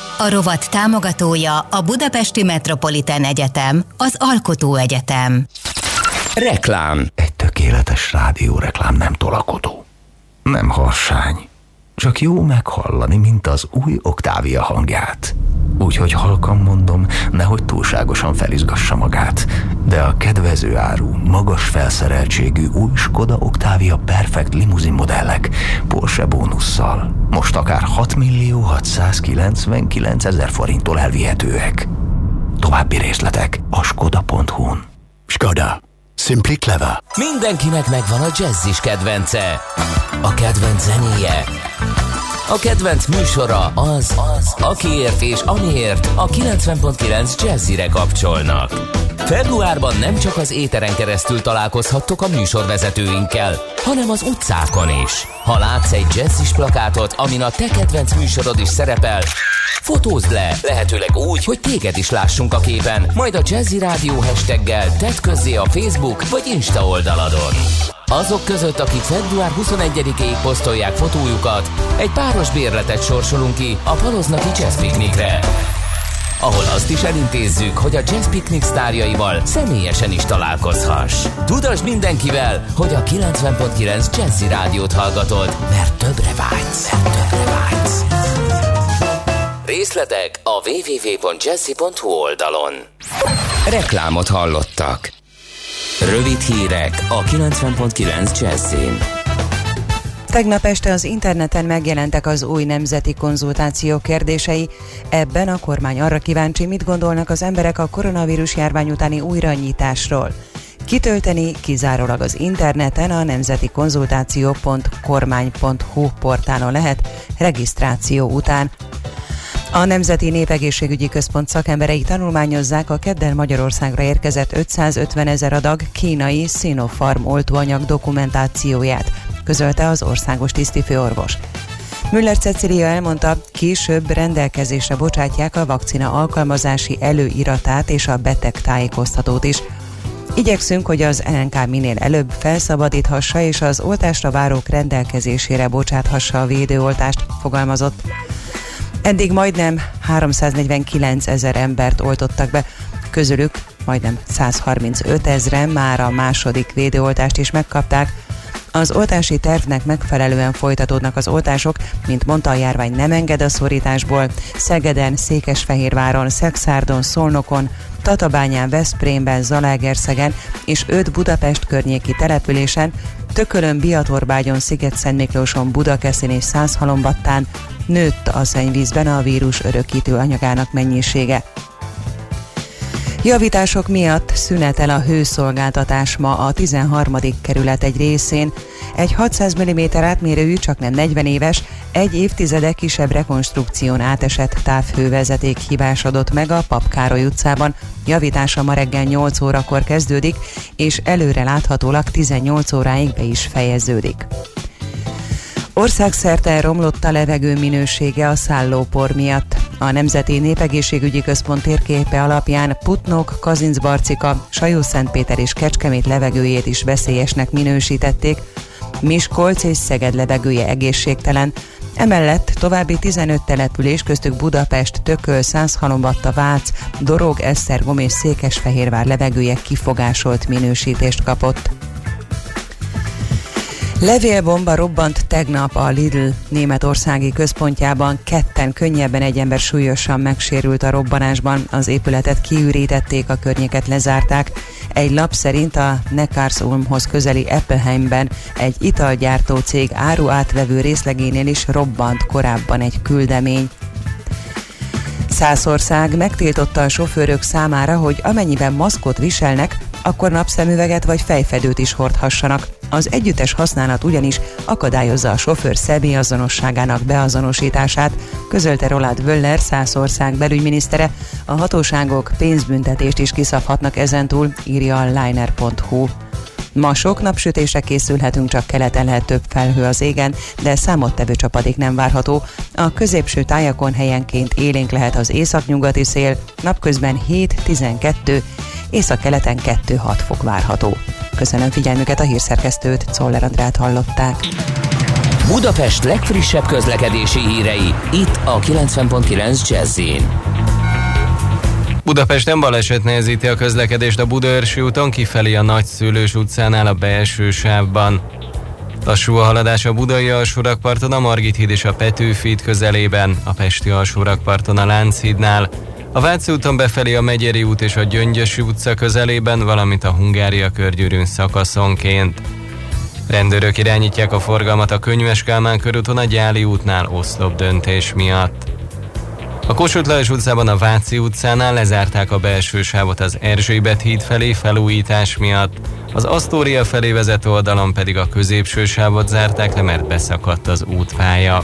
A rovat támogatója a Budapesti Metropolitán Egyetem, az Alkotó Egyetem. Reklám Egy tökéletes rádióreklám nem tolakodó. Nem harsány. Csak jó meghallani, mint az új Octavia hangját. Úgyhogy halkan mondom, nehogy túlságosan felizgassa magát. De a kedvező áru, magas felszereltségű új Skoda Octavia Perfect limuzin modellek Porsche bónusszal most akár 6 millió 699 ezer forinttól elvihetőek. További részletek a skoda.hu-n. Skoda. Simply clever. Mindenkinek megvan a jazzis kedvence. A kedvenc zenéje. A kedvenc műsora az, az akiért és amiért a 90.9 Jazzire kapcsolnak. Februárban nem csak az éteren keresztül találkozhattok a műsorvezetőinkkel, hanem az utcákon is. Ha látsz egy jazzis plakátot, amin a te kedvenc műsorod is szerepel, fotózd le, lehetőleg úgy, hogy téged is lássunk a képen, majd a Jazzy Rádió hashtaggel tedd közzé a Facebook vagy Insta oldaladon. Azok között, akik február 21-ig posztolják fotójukat, egy páros bérletet sorsolunk ki a Paloznaki Jazz Picnicre ahol azt is elintézzük, hogy a Jazz Picnic sztárjaival személyesen is találkozhass. Tudasd mindenkivel, hogy a 90.9 Jazzy Rádiót hallgatod, mert többre vágysz. Mert többre vágysz. Részletek a www.jazzy.hu oldalon. Reklámot hallottak. Rövid hírek a 90.9 Jazzin. Tegnap este az interneten megjelentek az új nemzeti konzultáció kérdései. Ebben a kormány arra kíváncsi, mit gondolnak az emberek a koronavírus járvány utáni újranyitásról. Kitölteni kizárólag az interneten a nemzeti konzultáció.kormány.hu portálon lehet regisztráció után. A Nemzeti Népegészségügyi Központ szakemberei tanulmányozzák a keddel Magyarországra érkezett 550 ezer adag kínai Sinopharm oltóanyag dokumentációját, közölte az országos tisztifőorvos. Müller Cecilia elmondta, később rendelkezésre bocsátják a vakcina alkalmazási előiratát és a beteg tájékoztatót is. Igyekszünk, hogy az NK minél előbb felszabadíthassa és az oltásra várók rendelkezésére bocsáthassa a védőoltást, fogalmazott. Eddig majdnem 349 ezer embert oltottak be, közülük majdnem 135 ezeren már a második védőoltást is megkapták. Az oltási tervnek megfelelően folytatódnak az oltások, mint mondta a járvány nem enged a szorításból. Szegeden, Székesfehérváron, Szexárdon, Szolnokon, Tatabányán, Veszprémben, Zalaegerszegen és öt Budapest környéki településen, Tökölön, Biatorbágyon, Sziget-Szentmiklóson, Budakeszin és Százhalombattán nőtt a szennyvízben a vírus örökítő anyagának mennyisége. Javítások miatt szünetel a hőszolgáltatás ma a 13. kerület egy részén. Egy 600 mm átmérőjű, csak nem 40 éves, egy évtizede kisebb rekonstrukción átesett távhővezeték hibásodott meg a Papkároly utcában. Javítása ma reggel 8 órakor kezdődik, és előre láthatólag 18 óráig be is fejeződik. Országszerte romlott a levegő minősége a szállópor miatt. A Nemzeti Népegészségügyi Központ térképe alapján Putnok, Kazincbarcika, Sajó-Szentpéter és Kecskemét levegőjét is veszélyesnek minősítették, Miskolc és Szeged levegője egészségtelen, Emellett további 15 település, köztük Budapest, Tököl, Százhalombatta, Vác, Dorog, Esztergom és Székesfehérvár levegője kifogásolt minősítést kapott. Levélbomba robbant tegnap a Lidl németországi központjában, ketten könnyebben egy ember súlyosan megsérült a robbanásban, az épületet kiürítették, a környéket lezárták. Egy lap szerint a Neckarsulmhoz közeli Eppelheimben egy italgyártó cég áru átvevő részlegénél is robbant korábban egy küldemény. Szászország megtiltotta a sofőrök számára, hogy amennyiben maszkot viselnek, akkor napszemüveget vagy fejfedőt is hordhassanak. Az együttes használat ugyanis akadályozza a sofőr személyazonosságának beazonosítását, közölte Roland Wöller, Szászország belügyminisztere. A hatóságok pénzbüntetést is kiszabhatnak ezentúl, írja a liner.hu. Ma sok napsütésre készülhetünk, csak keleten lehet több felhő az égen, de számottevő csapadék nem várható. A középső tájakon helyenként élénk lehet az északnyugati szél, napközben 7-12, észak-keleten 2-6 fok várható. Köszönöm figyelmüket a hírszerkesztőt, Czoller Andrát hallották. Budapest legfrissebb közlekedési hírei, itt a 90.9 jazz Budapesten baleset nehezíti a közlekedést a Budaörsi úton kifelé a Nagyszülős utcánál a belső sávban. Lassú a haladás a Budai alsórakparton, a Margit híd és a Petőfi közelében, a Pesti alsórakparton a Lánchídnál, a Váci úton befelé a Megyeri út és a Gyöngyösi utca közelében, valamint a Hungária körgyűrűn szakaszonként. Rendőrök irányítják a forgalmat a Könyves Kálmán körúton a Gyáli útnál oszlop döntés miatt. A Kossuth Lajos utcában a Váci utcánál lezárták a belső sávot az Erzsébet híd felé felújítás miatt, az Asztória felé vezető oldalon pedig a középső sávot zárták le, mert beszakadt az útpálya.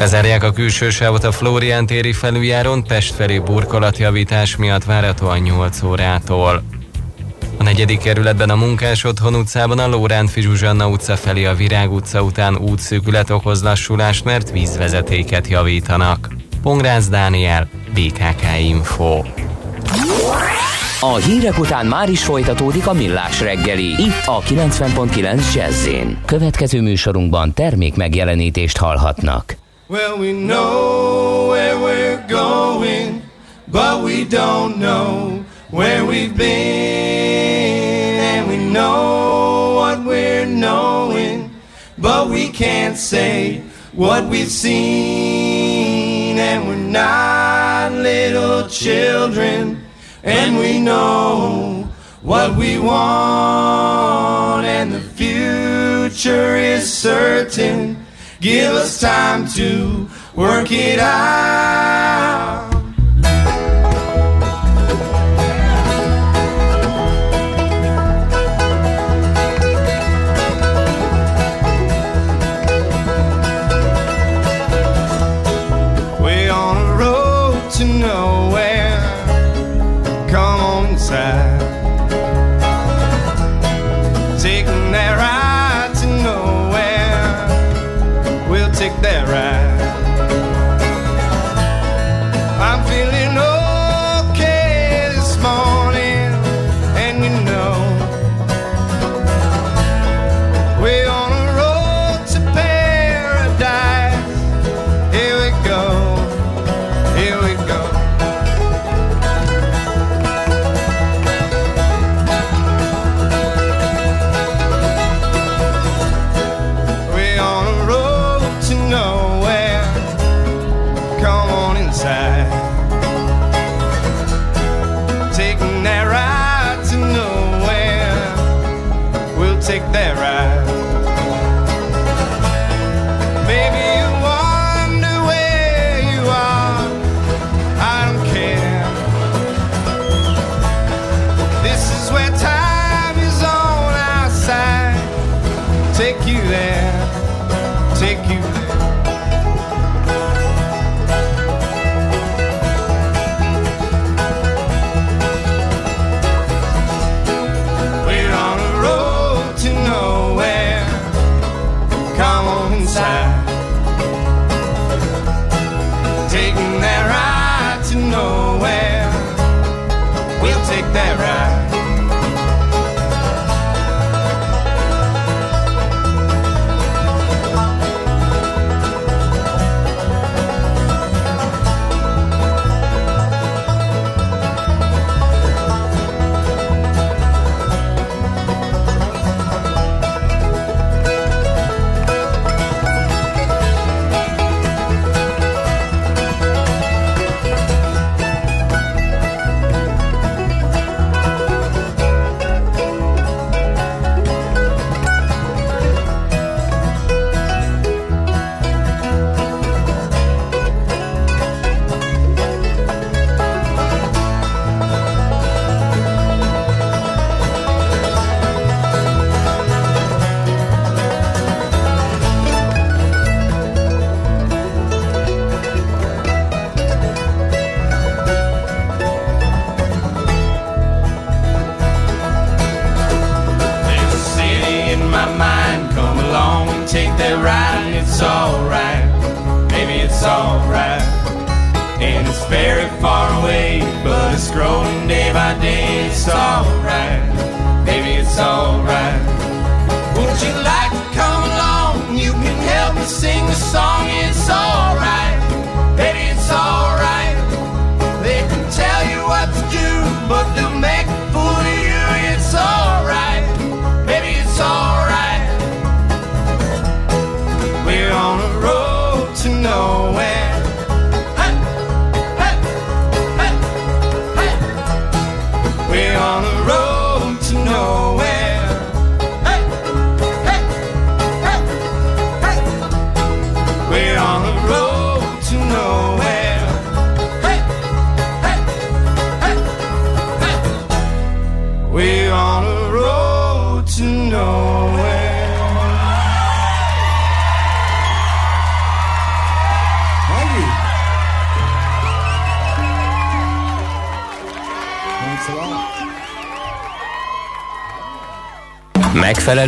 Lezárják a külső sávot a Florián téri felüljáron Pest felé burkolatjavítás miatt várhatóan 8 órától. A negyedik kerületben a Munkás Otthon utcában a Lóránt Fizsuzsanna utca felé a Virág utca után útszűkület okoz lassulást, mert vízvezetéket javítanak. Pongrász Dániel, BKK Info. A hírek után már is folytatódik a millás reggeli, itt a 90.9 jazz Következő műsorunkban termék megjelenítést hallhatnak. Well, we know where we're going, but we don't know where we've been. And we know what we're knowing, but we can't say what we've seen. And we're not little children, and we know what we want, and the future is certain. Give us time to work it out. take their ride.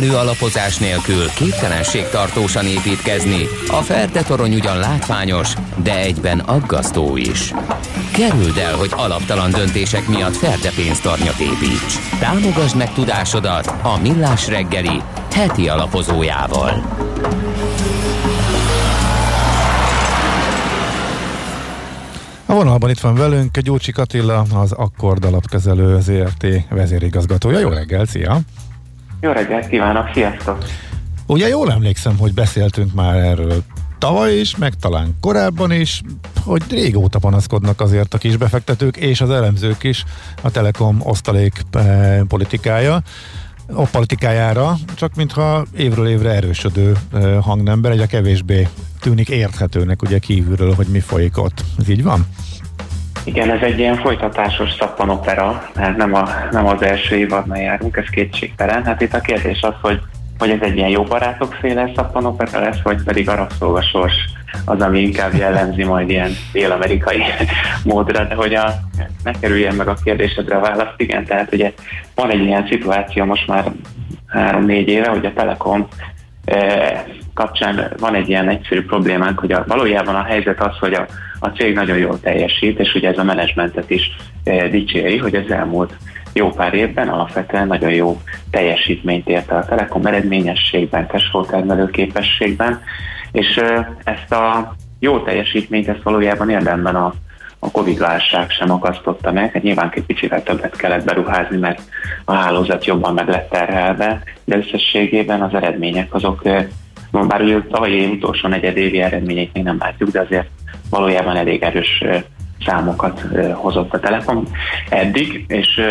Megfelelő alapozás nélkül képtelenség tartósan építkezni. A Ferde torony ugyan látványos, de egyben aggasztó is. Kerüld el, hogy alaptalan döntések miatt Ferde pénztarnyat építs. Támogasd meg tudásodat a Millás reggeli heti alapozójával. A vonalban itt van velünk Gyurcsik Attila, az Akkord alapkezelő ZRT vezérigazgatója. Jó reggel, szia! Jó reggelt kívánok, sziasztok! Ugye jól emlékszem, hogy beszéltünk már erről tavaly is, meg talán korábban is, hogy régóta panaszkodnak azért a kisbefektetők és az elemzők is a Telekom osztalék eh, politikája a politikájára, csak mintha évről évre erősödő eh, hangnemben egyre kevésbé tűnik érthetőnek ugye kívülről, hogy mi folyik ott. Ez így van? Igen, ez egy ilyen folytatásos szappanopera, mert nem, a, nem az első évadban járunk, ez kétségtelen. Hát itt a kérdés az, hogy, hogy ez egy ilyen jó barátok féle szappanopera lesz, vagy pedig a rabszolgasors az, ami inkább jellemzi majd ilyen dél-amerikai módra, de hogy a, ne kerüljen meg a kérdésedre a választ, igen, tehát ugye van egy ilyen szituáció most már három-négy éve, hogy a Telekom eh, kapcsán van egy ilyen egyszerű problémánk, hogy a, valójában a helyzet az, hogy a, a cég nagyon jól teljesít, és ugye ez a menedzsmentet is e, dicséri, hogy az elmúlt jó pár évben alapvetően nagyon jó teljesítményt ért a Telekom eredményességben, cashflow képességben, és e, ezt a jó teljesítményt, ezt valójában érdemben a, a Covid-válság sem akasztotta meg. Hát nyilván egy picit többet kellett beruházni, mert a hálózat jobban meg lett terhelve, de összességében az eredmények azok e, bár ugye tavalyi év utolsó negyedévi eredményeit még nem látjuk, de azért valójában elég erős számokat hozott a Telekom eddig, és,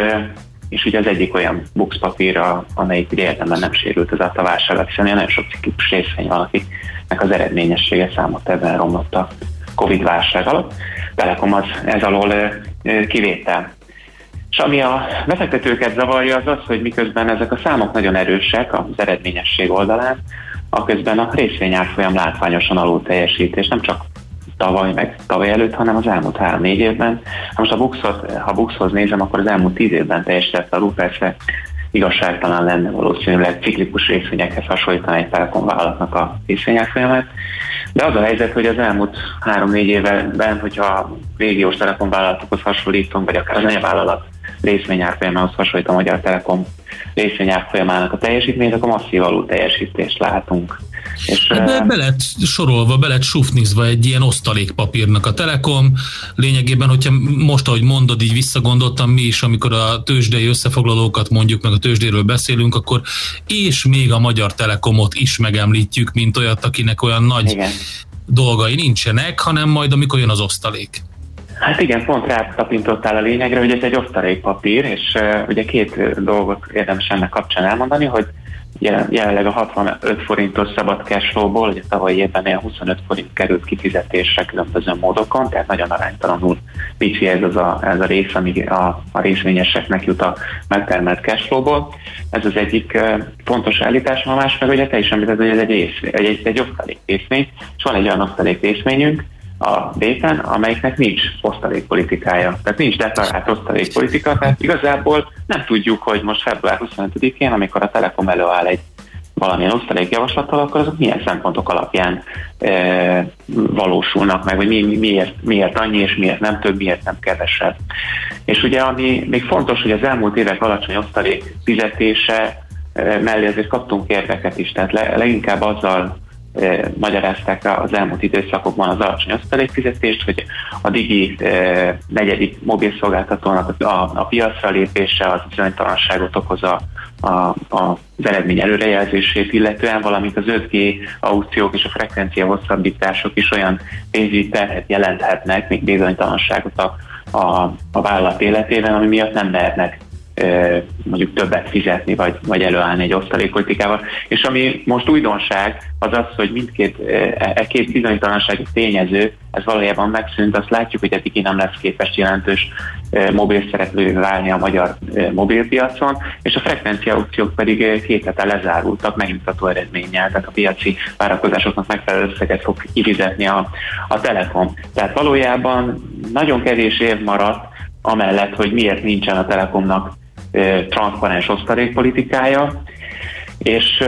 és ugye az egyik olyan bux papírra, amelyik ugye érdemben nem sérült az a válság, hiszen nagyon sok ciklikus részvény van, akiknek az eredményessége számot ebben romlott a Covid válság alatt. Telekom az ez alól kivétel. És ami a befektetőket zavarja, az az, hogy miközben ezek a számok nagyon erősek az eredményesség oldalán, aközben a részvényárfolyam látványosan alul teljesít, és nem csak tavaly, meg tavaly előtt, hanem az elmúlt három-négy évben. Ha most a Buxot, ha Buxhoz nézem, akkor az elmúlt tíz évben teljesített alul, persze igazságtalan lenne valószínűleg ciklikus részvényekhez hasonlítani egy Telekom vállalatnak a részvényárfolyamát. De az a helyzet, hogy az elmúlt három-négy évben, hogyha régiós telekomvállalatokhoz hasonlítunk, vagy akár az anyavállalat részvényárfolyamához hasonlít a Magyar Telekom részvényárfolyamának a teljesítményt, akkor masszív alul teljesítést látunk. És, hát be, be lett sorolva, be lett sufnizva egy ilyen osztalékpapírnak a Telekom. Lényegében, hogyha most, ahogy mondod, így visszagondoltam mi is, amikor a tőzsdei összefoglalókat mondjuk, meg a tőzsdéről beszélünk, akkor és még a Magyar Telekomot is megemlítjük, mint olyat, akinek olyan nagy Igen. dolgai nincsenek, hanem majd amikor jön az osztalék. Hát igen, pont rátapintottál a lényegre, hogy ez egy osztalékpapír, és uh, ugye két dolgot érdemes ennek kapcsán elmondani, hogy jelenleg a 65 forintos szabad cashflow-ból, ugye tavalyi évben ilyen 25 forint került kifizetésre különböző módokon, tehát nagyon aránytalanul pici ez, az a, ez a rész, ami a, a részvényeseknek jut a megtermelt cashflow-ból. Ez az egyik fontos állítás, a másik meg ugye te is említed, hogy ez egy, rész, egy, egy, egy osztalék részvény, és van egy olyan osztalék részvényünk, a béten, amelyiknek nincs osztalékpolitikája. Tehát nincs deklarált osztalékpolitika, tehát igazából nem tudjuk, hogy most február 25-én, amikor a Telekom előáll egy valamilyen osztalékjavaslattal, akkor azok milyen szempontok alapján e, valósulnak meg, vagy mi, miért, miért annyi, és miért nem több, miért nem kevesebb. És ugye ami még fontos, hogy az elmúlt évek alacsony osztalék fizetése e, mellé azért kaptunk érveket is, tehát le, leginkább azzal magyarázták az elmúlt időszakokban az alacsony osztalékfizetést, hogy a Digi negyedik mobilszolgáltatónak a, a piacra lépése az bizonytalanságot okoz a, a, a, az eredmény előrejelzését, illetően valamint az 5G aukciók és a frekvencia hosszabbítások is olyan pénzügyi terhet jelenthetnek, még bizonytalanságot a, a, a vállalat életében, ami miatt nem mehetnek mondjuk többet fizetni, vagy, vagy előállni egy osztalékpolitikával. És ami most újdonság, az az, hogy mindkét e, e két bizonytalansági tényező, ez valójában megszűnt, azt látjuk, hogy eddig nem lesz képes jelentős mobil szereplő válni a magyar mobilpiacon, és a frekvencia aukciók pedig két hete lezárultak megnyugtató eredménnyel, tehát a piaci várakozásoknak megfelelő összeget fog kifizetni a, a Telekom. Tehát valójában nagyon kevés év maradt, amellett, hogy miért nincsen a Telekomnak transzparens osztalékpolitikája, és,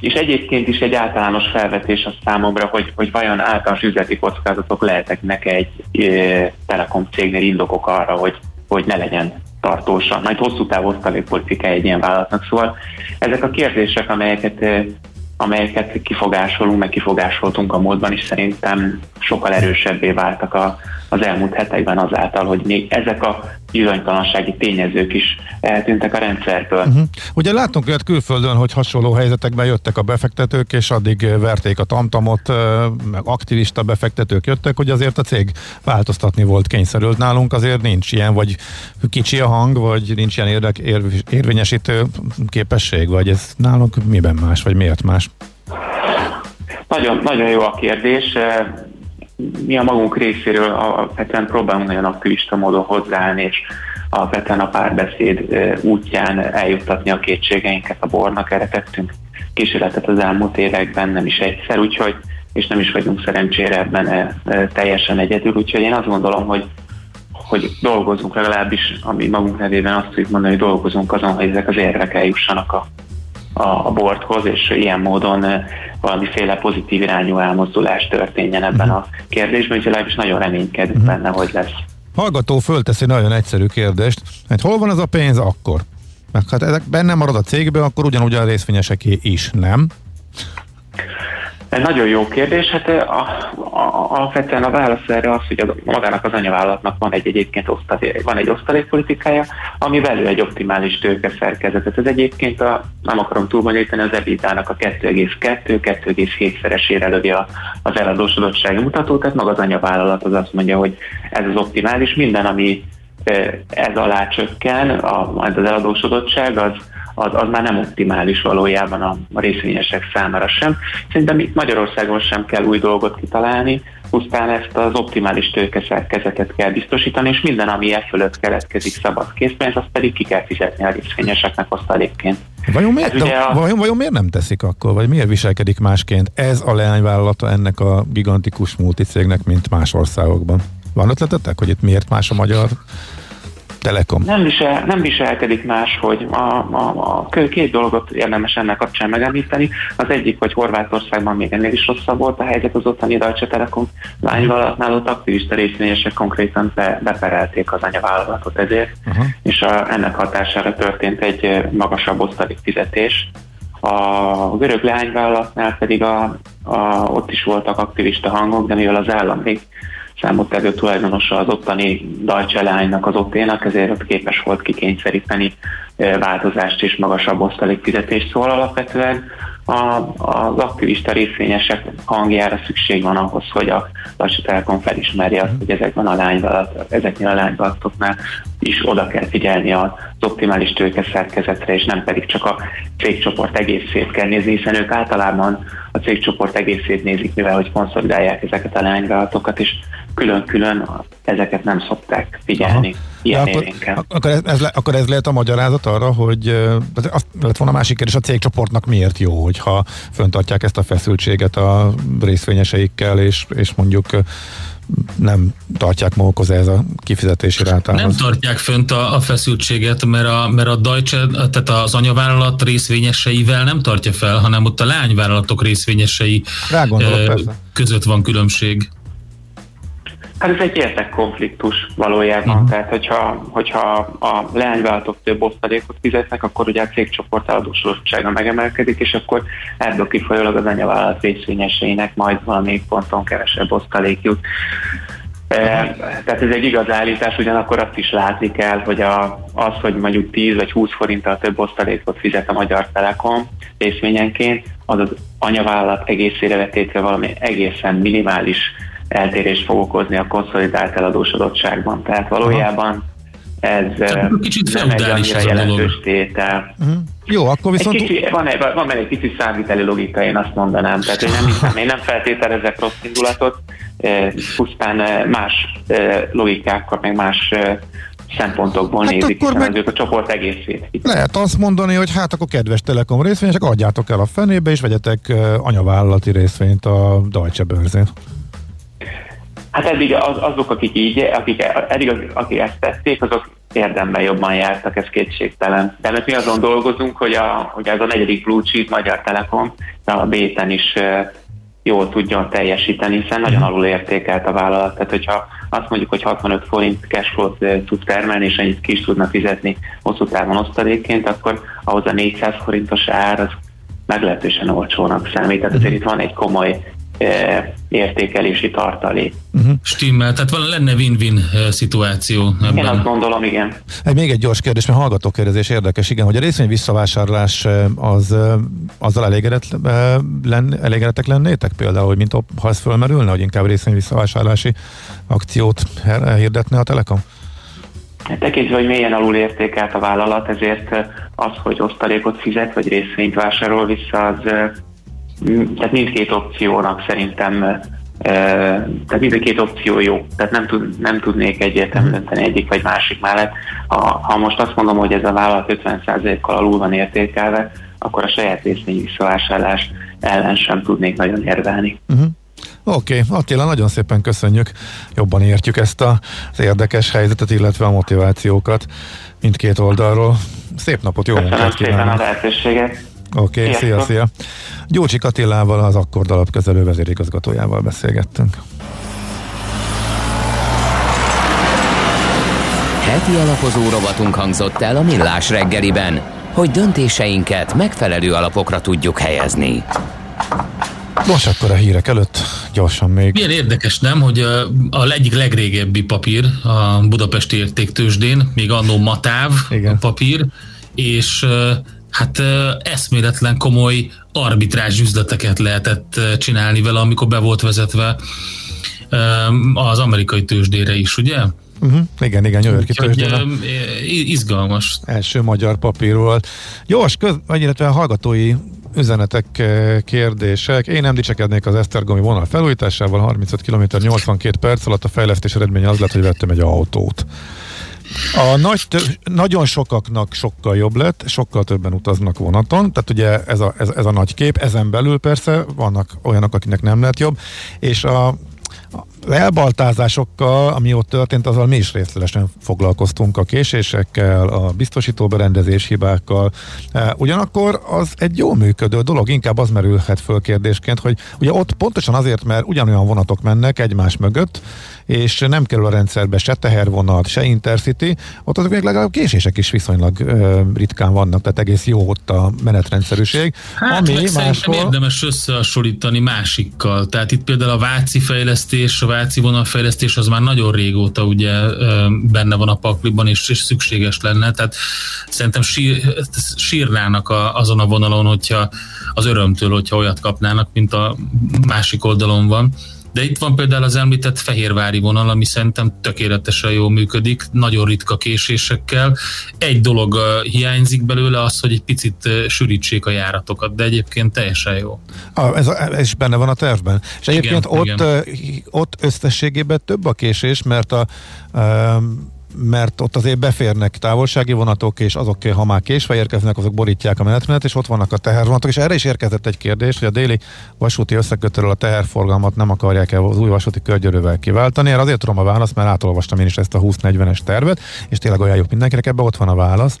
és egyébként is egy általános felvetés a számomra, hogy, hogy vajon általános üzleti kockázatok lehetek egy e, telekom cégnél indokok arra, hogy, hogy ne legyen tartósan, majd hosszú távú osztalékpolitikája egy ilyen vállalatnak. Szóval ezek a kérdések, amelyeket amelyeket kifogásolunk, meg kifogásoltunk a módban is szerintem sokkal erősebbé váltak a, az elmúlt hetekben azáltal, hogy még ezek a bizonytalansági tényezők is eltűntek a rendszerből. Uh-huh. Ugye látunk olyat külföldön, hogy hasonló helyzetekben jöttek a befektetők, és addig verték a tamtamot, meg aktivista befektetők jöttek, hogy azért a cég változtatni volt kényszerült. Nálunk azért nincs ilyen, vagy kicsi a hang, vagy nincs ilyen érdek, ér, érvényesítő képesség, vagy ez nálunk miben más, vagy miért más? Nagyon, nagyon jó a kérdés mi a magunk részéről alapvetően próbálunk nagyon aktivista módon hozzáállni, és alapvetően a párbeszéd útján eljuttatni a kétségeinket a bornak. Erre tettünk kísérletet az elmúlt években, nem is egyszer, úgyhogy és nem is vagyunk szerencsére ebben teljesen egyedül, úgyhogy én azt gondolom, hogy hogy dolgozunk legalábbis, ami magunk nevében azt tudjuk mondani, hogy dolgozunk azon, hogy ezek az érvek eljussanak a, a, a boardhoz, és ilyen módon valamiféle pozitív irányú elmozdulás történjen ebben uh-huh. a kérdésben, úgyhogy legalábbis nagyon reménykedünk uh-huh. benne, hogy lesz. Hallgató fölteszi nagyon egyszerű kérdést, hogy hol van az a pénz akkor? Mert hát ezek benne marad a cégben, akkor ugyanúgy a részvényeseké is, nem? Ez nagyon jó kérdés. Hát a, a, alapvetően a válasz erre az, hogy a, magának az anyavállalatnak van egy egyébként osztalék, van egy osztalékpolitikája, ami belül egy optimális tőkeszerkezetet. Ez egyébként a, nem akarom túlbonyolítani, az EBITDA-nak a 2,2-2,7-szeresére lövi az eladósodottsági mutató, tehát maga az anyavállalat az azt mondja, hogy ez az optimális, minden, ami ez alá csökken, a, az eladósodottság, az, az, az már nem optimális valójában a, a részvényesek számára sem. Szerintem itt Magyarországon sem kell új dolgot kitalálni, pusztán ezt az optimális tőkeszerkezetet kell biztosítani, és minden, ami e fölött keletkezik szabad készpénz, azt pedig ki kell fizetni a részvényeseknek osztalékként. Vajon miért, de, a... vajon, vajon miért nem teszik akkor, vagy miért viselkedik másként ez a leányvállalata ennek a gigantikus multicégnek, mint más országokban? Van ötletetek, hogy itt miért más a magyar Telekom. Nem, visel, nem viselkedik más, hogy a, a, a két dolgot érdemes ennek kapcsán megemlíteni. Az egyik, hogy Horvátországban még ennél is rosszabb volt a helyzet az ottani Deutsche Telekom lányvállalatnál, ott aktivista részvényesek konkrétan be, beperelték az anyavállalatot ezért, uh-huh. és a, ennek hatására történt egy magasabb osztalék fizetés. A görög leányvállalatnál pedig a, a, ott is voltak aktivista hangok, de mivel az állam még számottevő tulajdonosa az ottani Deutsche lánynak az otténak, ezért ott képes volt kikényszeríteni változást és magasabb osztalékfizetést. Szóval alapvetően a, az aktivista részvényesek hangjára szükség van ahhoz, hogy a Lassú Telekom felismerje azt, hogy ezekben a lányvállalat, ezeknél a lányvállalatoknál is oda kell figyelni az optimális tőke szerkezetre, és nem pedig csak a cégcsoport egészét kell nézni, hiszen ők általában a cégcsoport egészét nézik, mivel hogy konszolidálják ezeket a lányvállalatokat, és külön-külön ezeket nem szokták figyelni. Aha. Ilyen akkor, akkor, ez, ez, akkor ez lehet a magyarázat arra, hogy az lett volna a másik kérdés, a cégcsoportnak miért jó, hogyha föntartják ezt a feszültséget a részvényeseikkel, és, és mondjuk nem tartják magukhoz ez a kifizetési rátához. Nem tartják fönt a, a feszültséget, mert a, mert a Deutsche, tehát az anyavállalat részvényeseivel nem tartja fel, hanem ott a lányvállalatok részvényesei gondolok, között van különbség. Hát ez egy érdekkonfliktus valójában. Uh-huh. Tehát, hogyha, hogyha a leányvállalatok több osztalékot fizetnek, akkor ugye a cégcsoport eladósodottsága megemelkedik, és akkor ebből kifolyólag az anyavállalat részvényeseinek majd valami ponton kevesebb osztalék jut. E, tehát ez egy igaz állítás, ugyanakkor azt is látni kell, hogy a, az, hogy mondjuk 10 vagy 20 forinttal több osztalékot fizet a Magyar Telekom részvényenként, az az anyavállalat egészére vetétve valami egészen minimális eltérést fog okozni a konszolidált eladósodottságban. Tehát valójában ez Kicsit nem egy annyira jelentős tétel. Uh-huh. Jó, akkor viszont... Egy kicsi, van, egy, van egy kicsi számviteli logika, én azt mondanám. Tehát én nem, hiszem, én nem feltételezek rossz indulatot, pusztán más logikákkal, meg más szempontokból hát nézik, akkor meg... a csoport egészét. Lehet azt mondani, hogy hát akkor kedves Telekom részvényesek, adjátok el a fenébe, és vegyetek anyavállalati részvényt a Deutsche Börzén. Hát eddig az, azok, akik így, akik, eddig az, akik ezt tették, azok érdemben jobban jártak, ez kétségtelen. De mert mi azon dolgozunk, hogy, a, hogy ez a negyedik blue chip Magyar Telekom a béten is jól tudjon teljesíteni, hiszen nagyon alul értékelt a vállalat. Tehát, hogyha azt mondjuk, hogy 65 forint cash flow tud termelni, és ennyit ki is tudna fizetni hosszú távon osztalékként, akkor ahhoz a 400 forintos ár az meglehetősen olcsónak számít. Tehát azért itt van egy komoly értékelési tartalék. Uh-huh. Stimmel, tehát van, lenne win-win szituáció. Ebben. Én azt gondolom, igen. Egy, még egy gyors kérdés, mert hallgatókérdezés érdekes, igen, hogy a részvény visszavásárlás az, azzal elégedett, len, elégedettek lennétek például, hogy mint ha ez fölmerülne, hogy inkább részvény visszavásárlási akciót hirdetne a Telekom? Tekintve, hogy milyen alul értékelt a vállalat, ezért az, hogy osztalékot fizet, vagy részvényt vásárol vissza, az tehát mindkét opciónak szerintem tehát mind a két opció jó, tehát nem, tud, nem tudnék egyértelműen mhm. dönteni egyik vagy másik mellett. Ha, ha most azt mondom, hogy ez a vállalat 50%-kal alul van értékelve, akkor a saját részvény visszavásárlás ellen sem tudnék nagyon érvelni. Uh-huh. Oké, okay. Attila, nagyon szépen köszönjük, jobban értjük ezt a, az érdekes helyzetet, illetve a motivációkat mindkét oldalról. Szép napot, jó Köszönöm munkát kívánok! Köszönöm szépen a lehetőséget! Oké, okay, szia, szia! Gyurcsi Katilával, az Akkord alapkezelő vezérigazgatójával beszélgettünk. Heti alapozó rovatunk hangzott el a Millás reggeliben, hogy döntéseinket megfelelő alapokra tudjuk helyezni. Most akkor a hírek előtt gyorsan még. Milyen érdekes, nem, hogy a, a egyik legrégebbi papír a Budapesti Értéktősdén, még annó Matáv Igen. a papír, és hát eszméletlen komoly arbitrás üzleteket lehetett csinálni vele, amikor be volt vezetve az amerikai tőzsdére is, ugye? Uh-huh. Igen, igen, New Yorki tőzsdére. Izgalmas. Első magyar papír volt. Gyors, köz, illetve hallgatói üzenetek, kérdések. Én nem dicsekednék az Esztergomi vonal felújításával, 35 km 82 perc alatt a fejlesztés eredménye az lett, hogy vettem egy autót. A nagy, nagyon sokaknak sokkal jobb lett, sokkal többen utaznak vonaton, tehát ugye ez a, ez, ez a nagy kép, ezen belül persze vannak olyanok, akinek nem lett jobb, és a Az elbaltázásokkal, ami ott történt, azzal mi is részletesen foglalkoztunk a késésekkel, a biztosító berendezés hibákkal. E, Ugyanakkor az egy jó működő dolog, inkább az merülhet föl kérdésként, hogy ugye ott pontosan azért, mert ugyanolyan vonatok mennek egymás mögött, és nem kerül a rendszerbe se tehervonat, se intercity, ott azok még legalább késések is viszonylag ö, ritkán vannak, tehát egész jó ott a menetrendszerűség. Hát, ami máshol... érdemes összehasonlítani másikkal. Tehát itt például a Váci fejlesztés, a Váci vonalfejlesztés az már nagyon régóta ugye benne van a pakliban, és, és szükséges lenne. Tehát szerintem sír, sírnának a, azon a vonalon, hogyha az örömtől, hogyha olyat kapnának, mint a másik oldalon van. De itt van például az említett fehérvári vonal, ami szerintem tökéletesen jól működik, nagyon ritka késésekkel. Egy dolog hiányzik belőle, az, hogy egy picit sűrítsék a járatokat, de egyébként teljesen jó. Ah, ez, ez is benne van a tervben. És egyébként igen, ott, igen. ott összességében több a késés, mert a, a mert ott azért beférnek távolsági vonatok, és azok, ha már késve érkeznek, azok borítják a menetmenet, és ott vannak a tehervonatok, és erre is érkezett egy kérdés, hogy a déli vasúti összekötőről a teherforgalmat nem akarják el az új vasúti körgyörővel kiváltani. Erre azért tudom a választ, mert átolvastam én is ezt a 20-40-es tervet, és tényleg ajánljuk mindenkinek, ebbe ott van a válasz.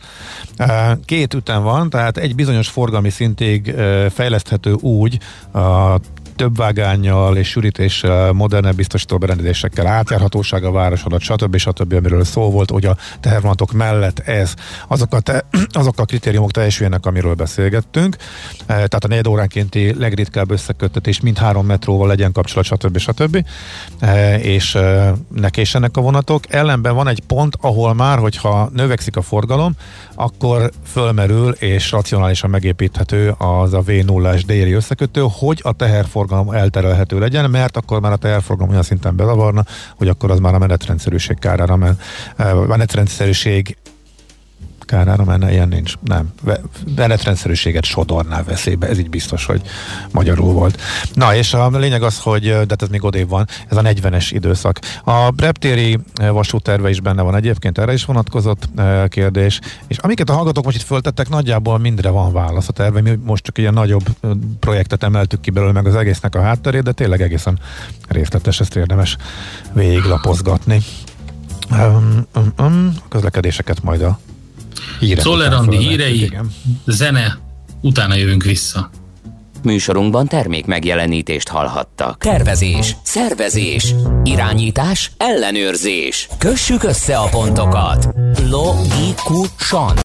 Két ütem van, tehát egy bizonyos forgalmi szintig fejleszthető úgy a több vágányjal és sűrítéssel, modernebb biztosító berendezésekkel, átjárhatóság a város alatt, stb. stb. amiről szó volt, hogy a tehervonatok mellett ez, azok a, te, azok a kritériumok teljesüljenek, amiről beszélgettünk. E, tehát a negyed óránkénti legritkább összeköttetés mind három metróval legyen kapcsolat, stb. stb. E, és e, ne késsenek a vonatok. Ellenben van egy pont, ahol már, hogyha növekszik a forgalom, akkor fölmerül és racionálisan megépíthető az a V0-es déli összekötő, hogy a teherforgalom elterelhető legyen, mert akkor már a teherforgalom olyan szinten bezavarna, hogy akkor az már a menetrendszerűség kárára men. A menetrendszerűség kárára menne, ilyen nincs. Nem. Menetrendszerűséget sodorná veszélybe, ez így biztos, hogy magyarul volt. Na, és a lényeg az, hogy, de hát ez még odébb van, ez a 40-es időszak. A reptéri vasúterve is benne van egyébként, erre is vonatkozott kérdés, és amiket a hallgatók most itt föltettek, nagyjából mindre van válasz a terve. Mi most csak ilyen nagyobb projektet emeltük ki belőle meg az egésznek a hátterét, de tényleg egészen részletes, ezt érdemes végiglapozgatni. Um, um, um, közlekedéseket majd a Hírek Szollerandi hírei, igen. zene, utána jövünk vissza. Műsorunkban termék megjelenítést hallhattak. Tervezés, szervezés, irányítás, ellenőrzés. Kössük össze a pontokat. Logikusan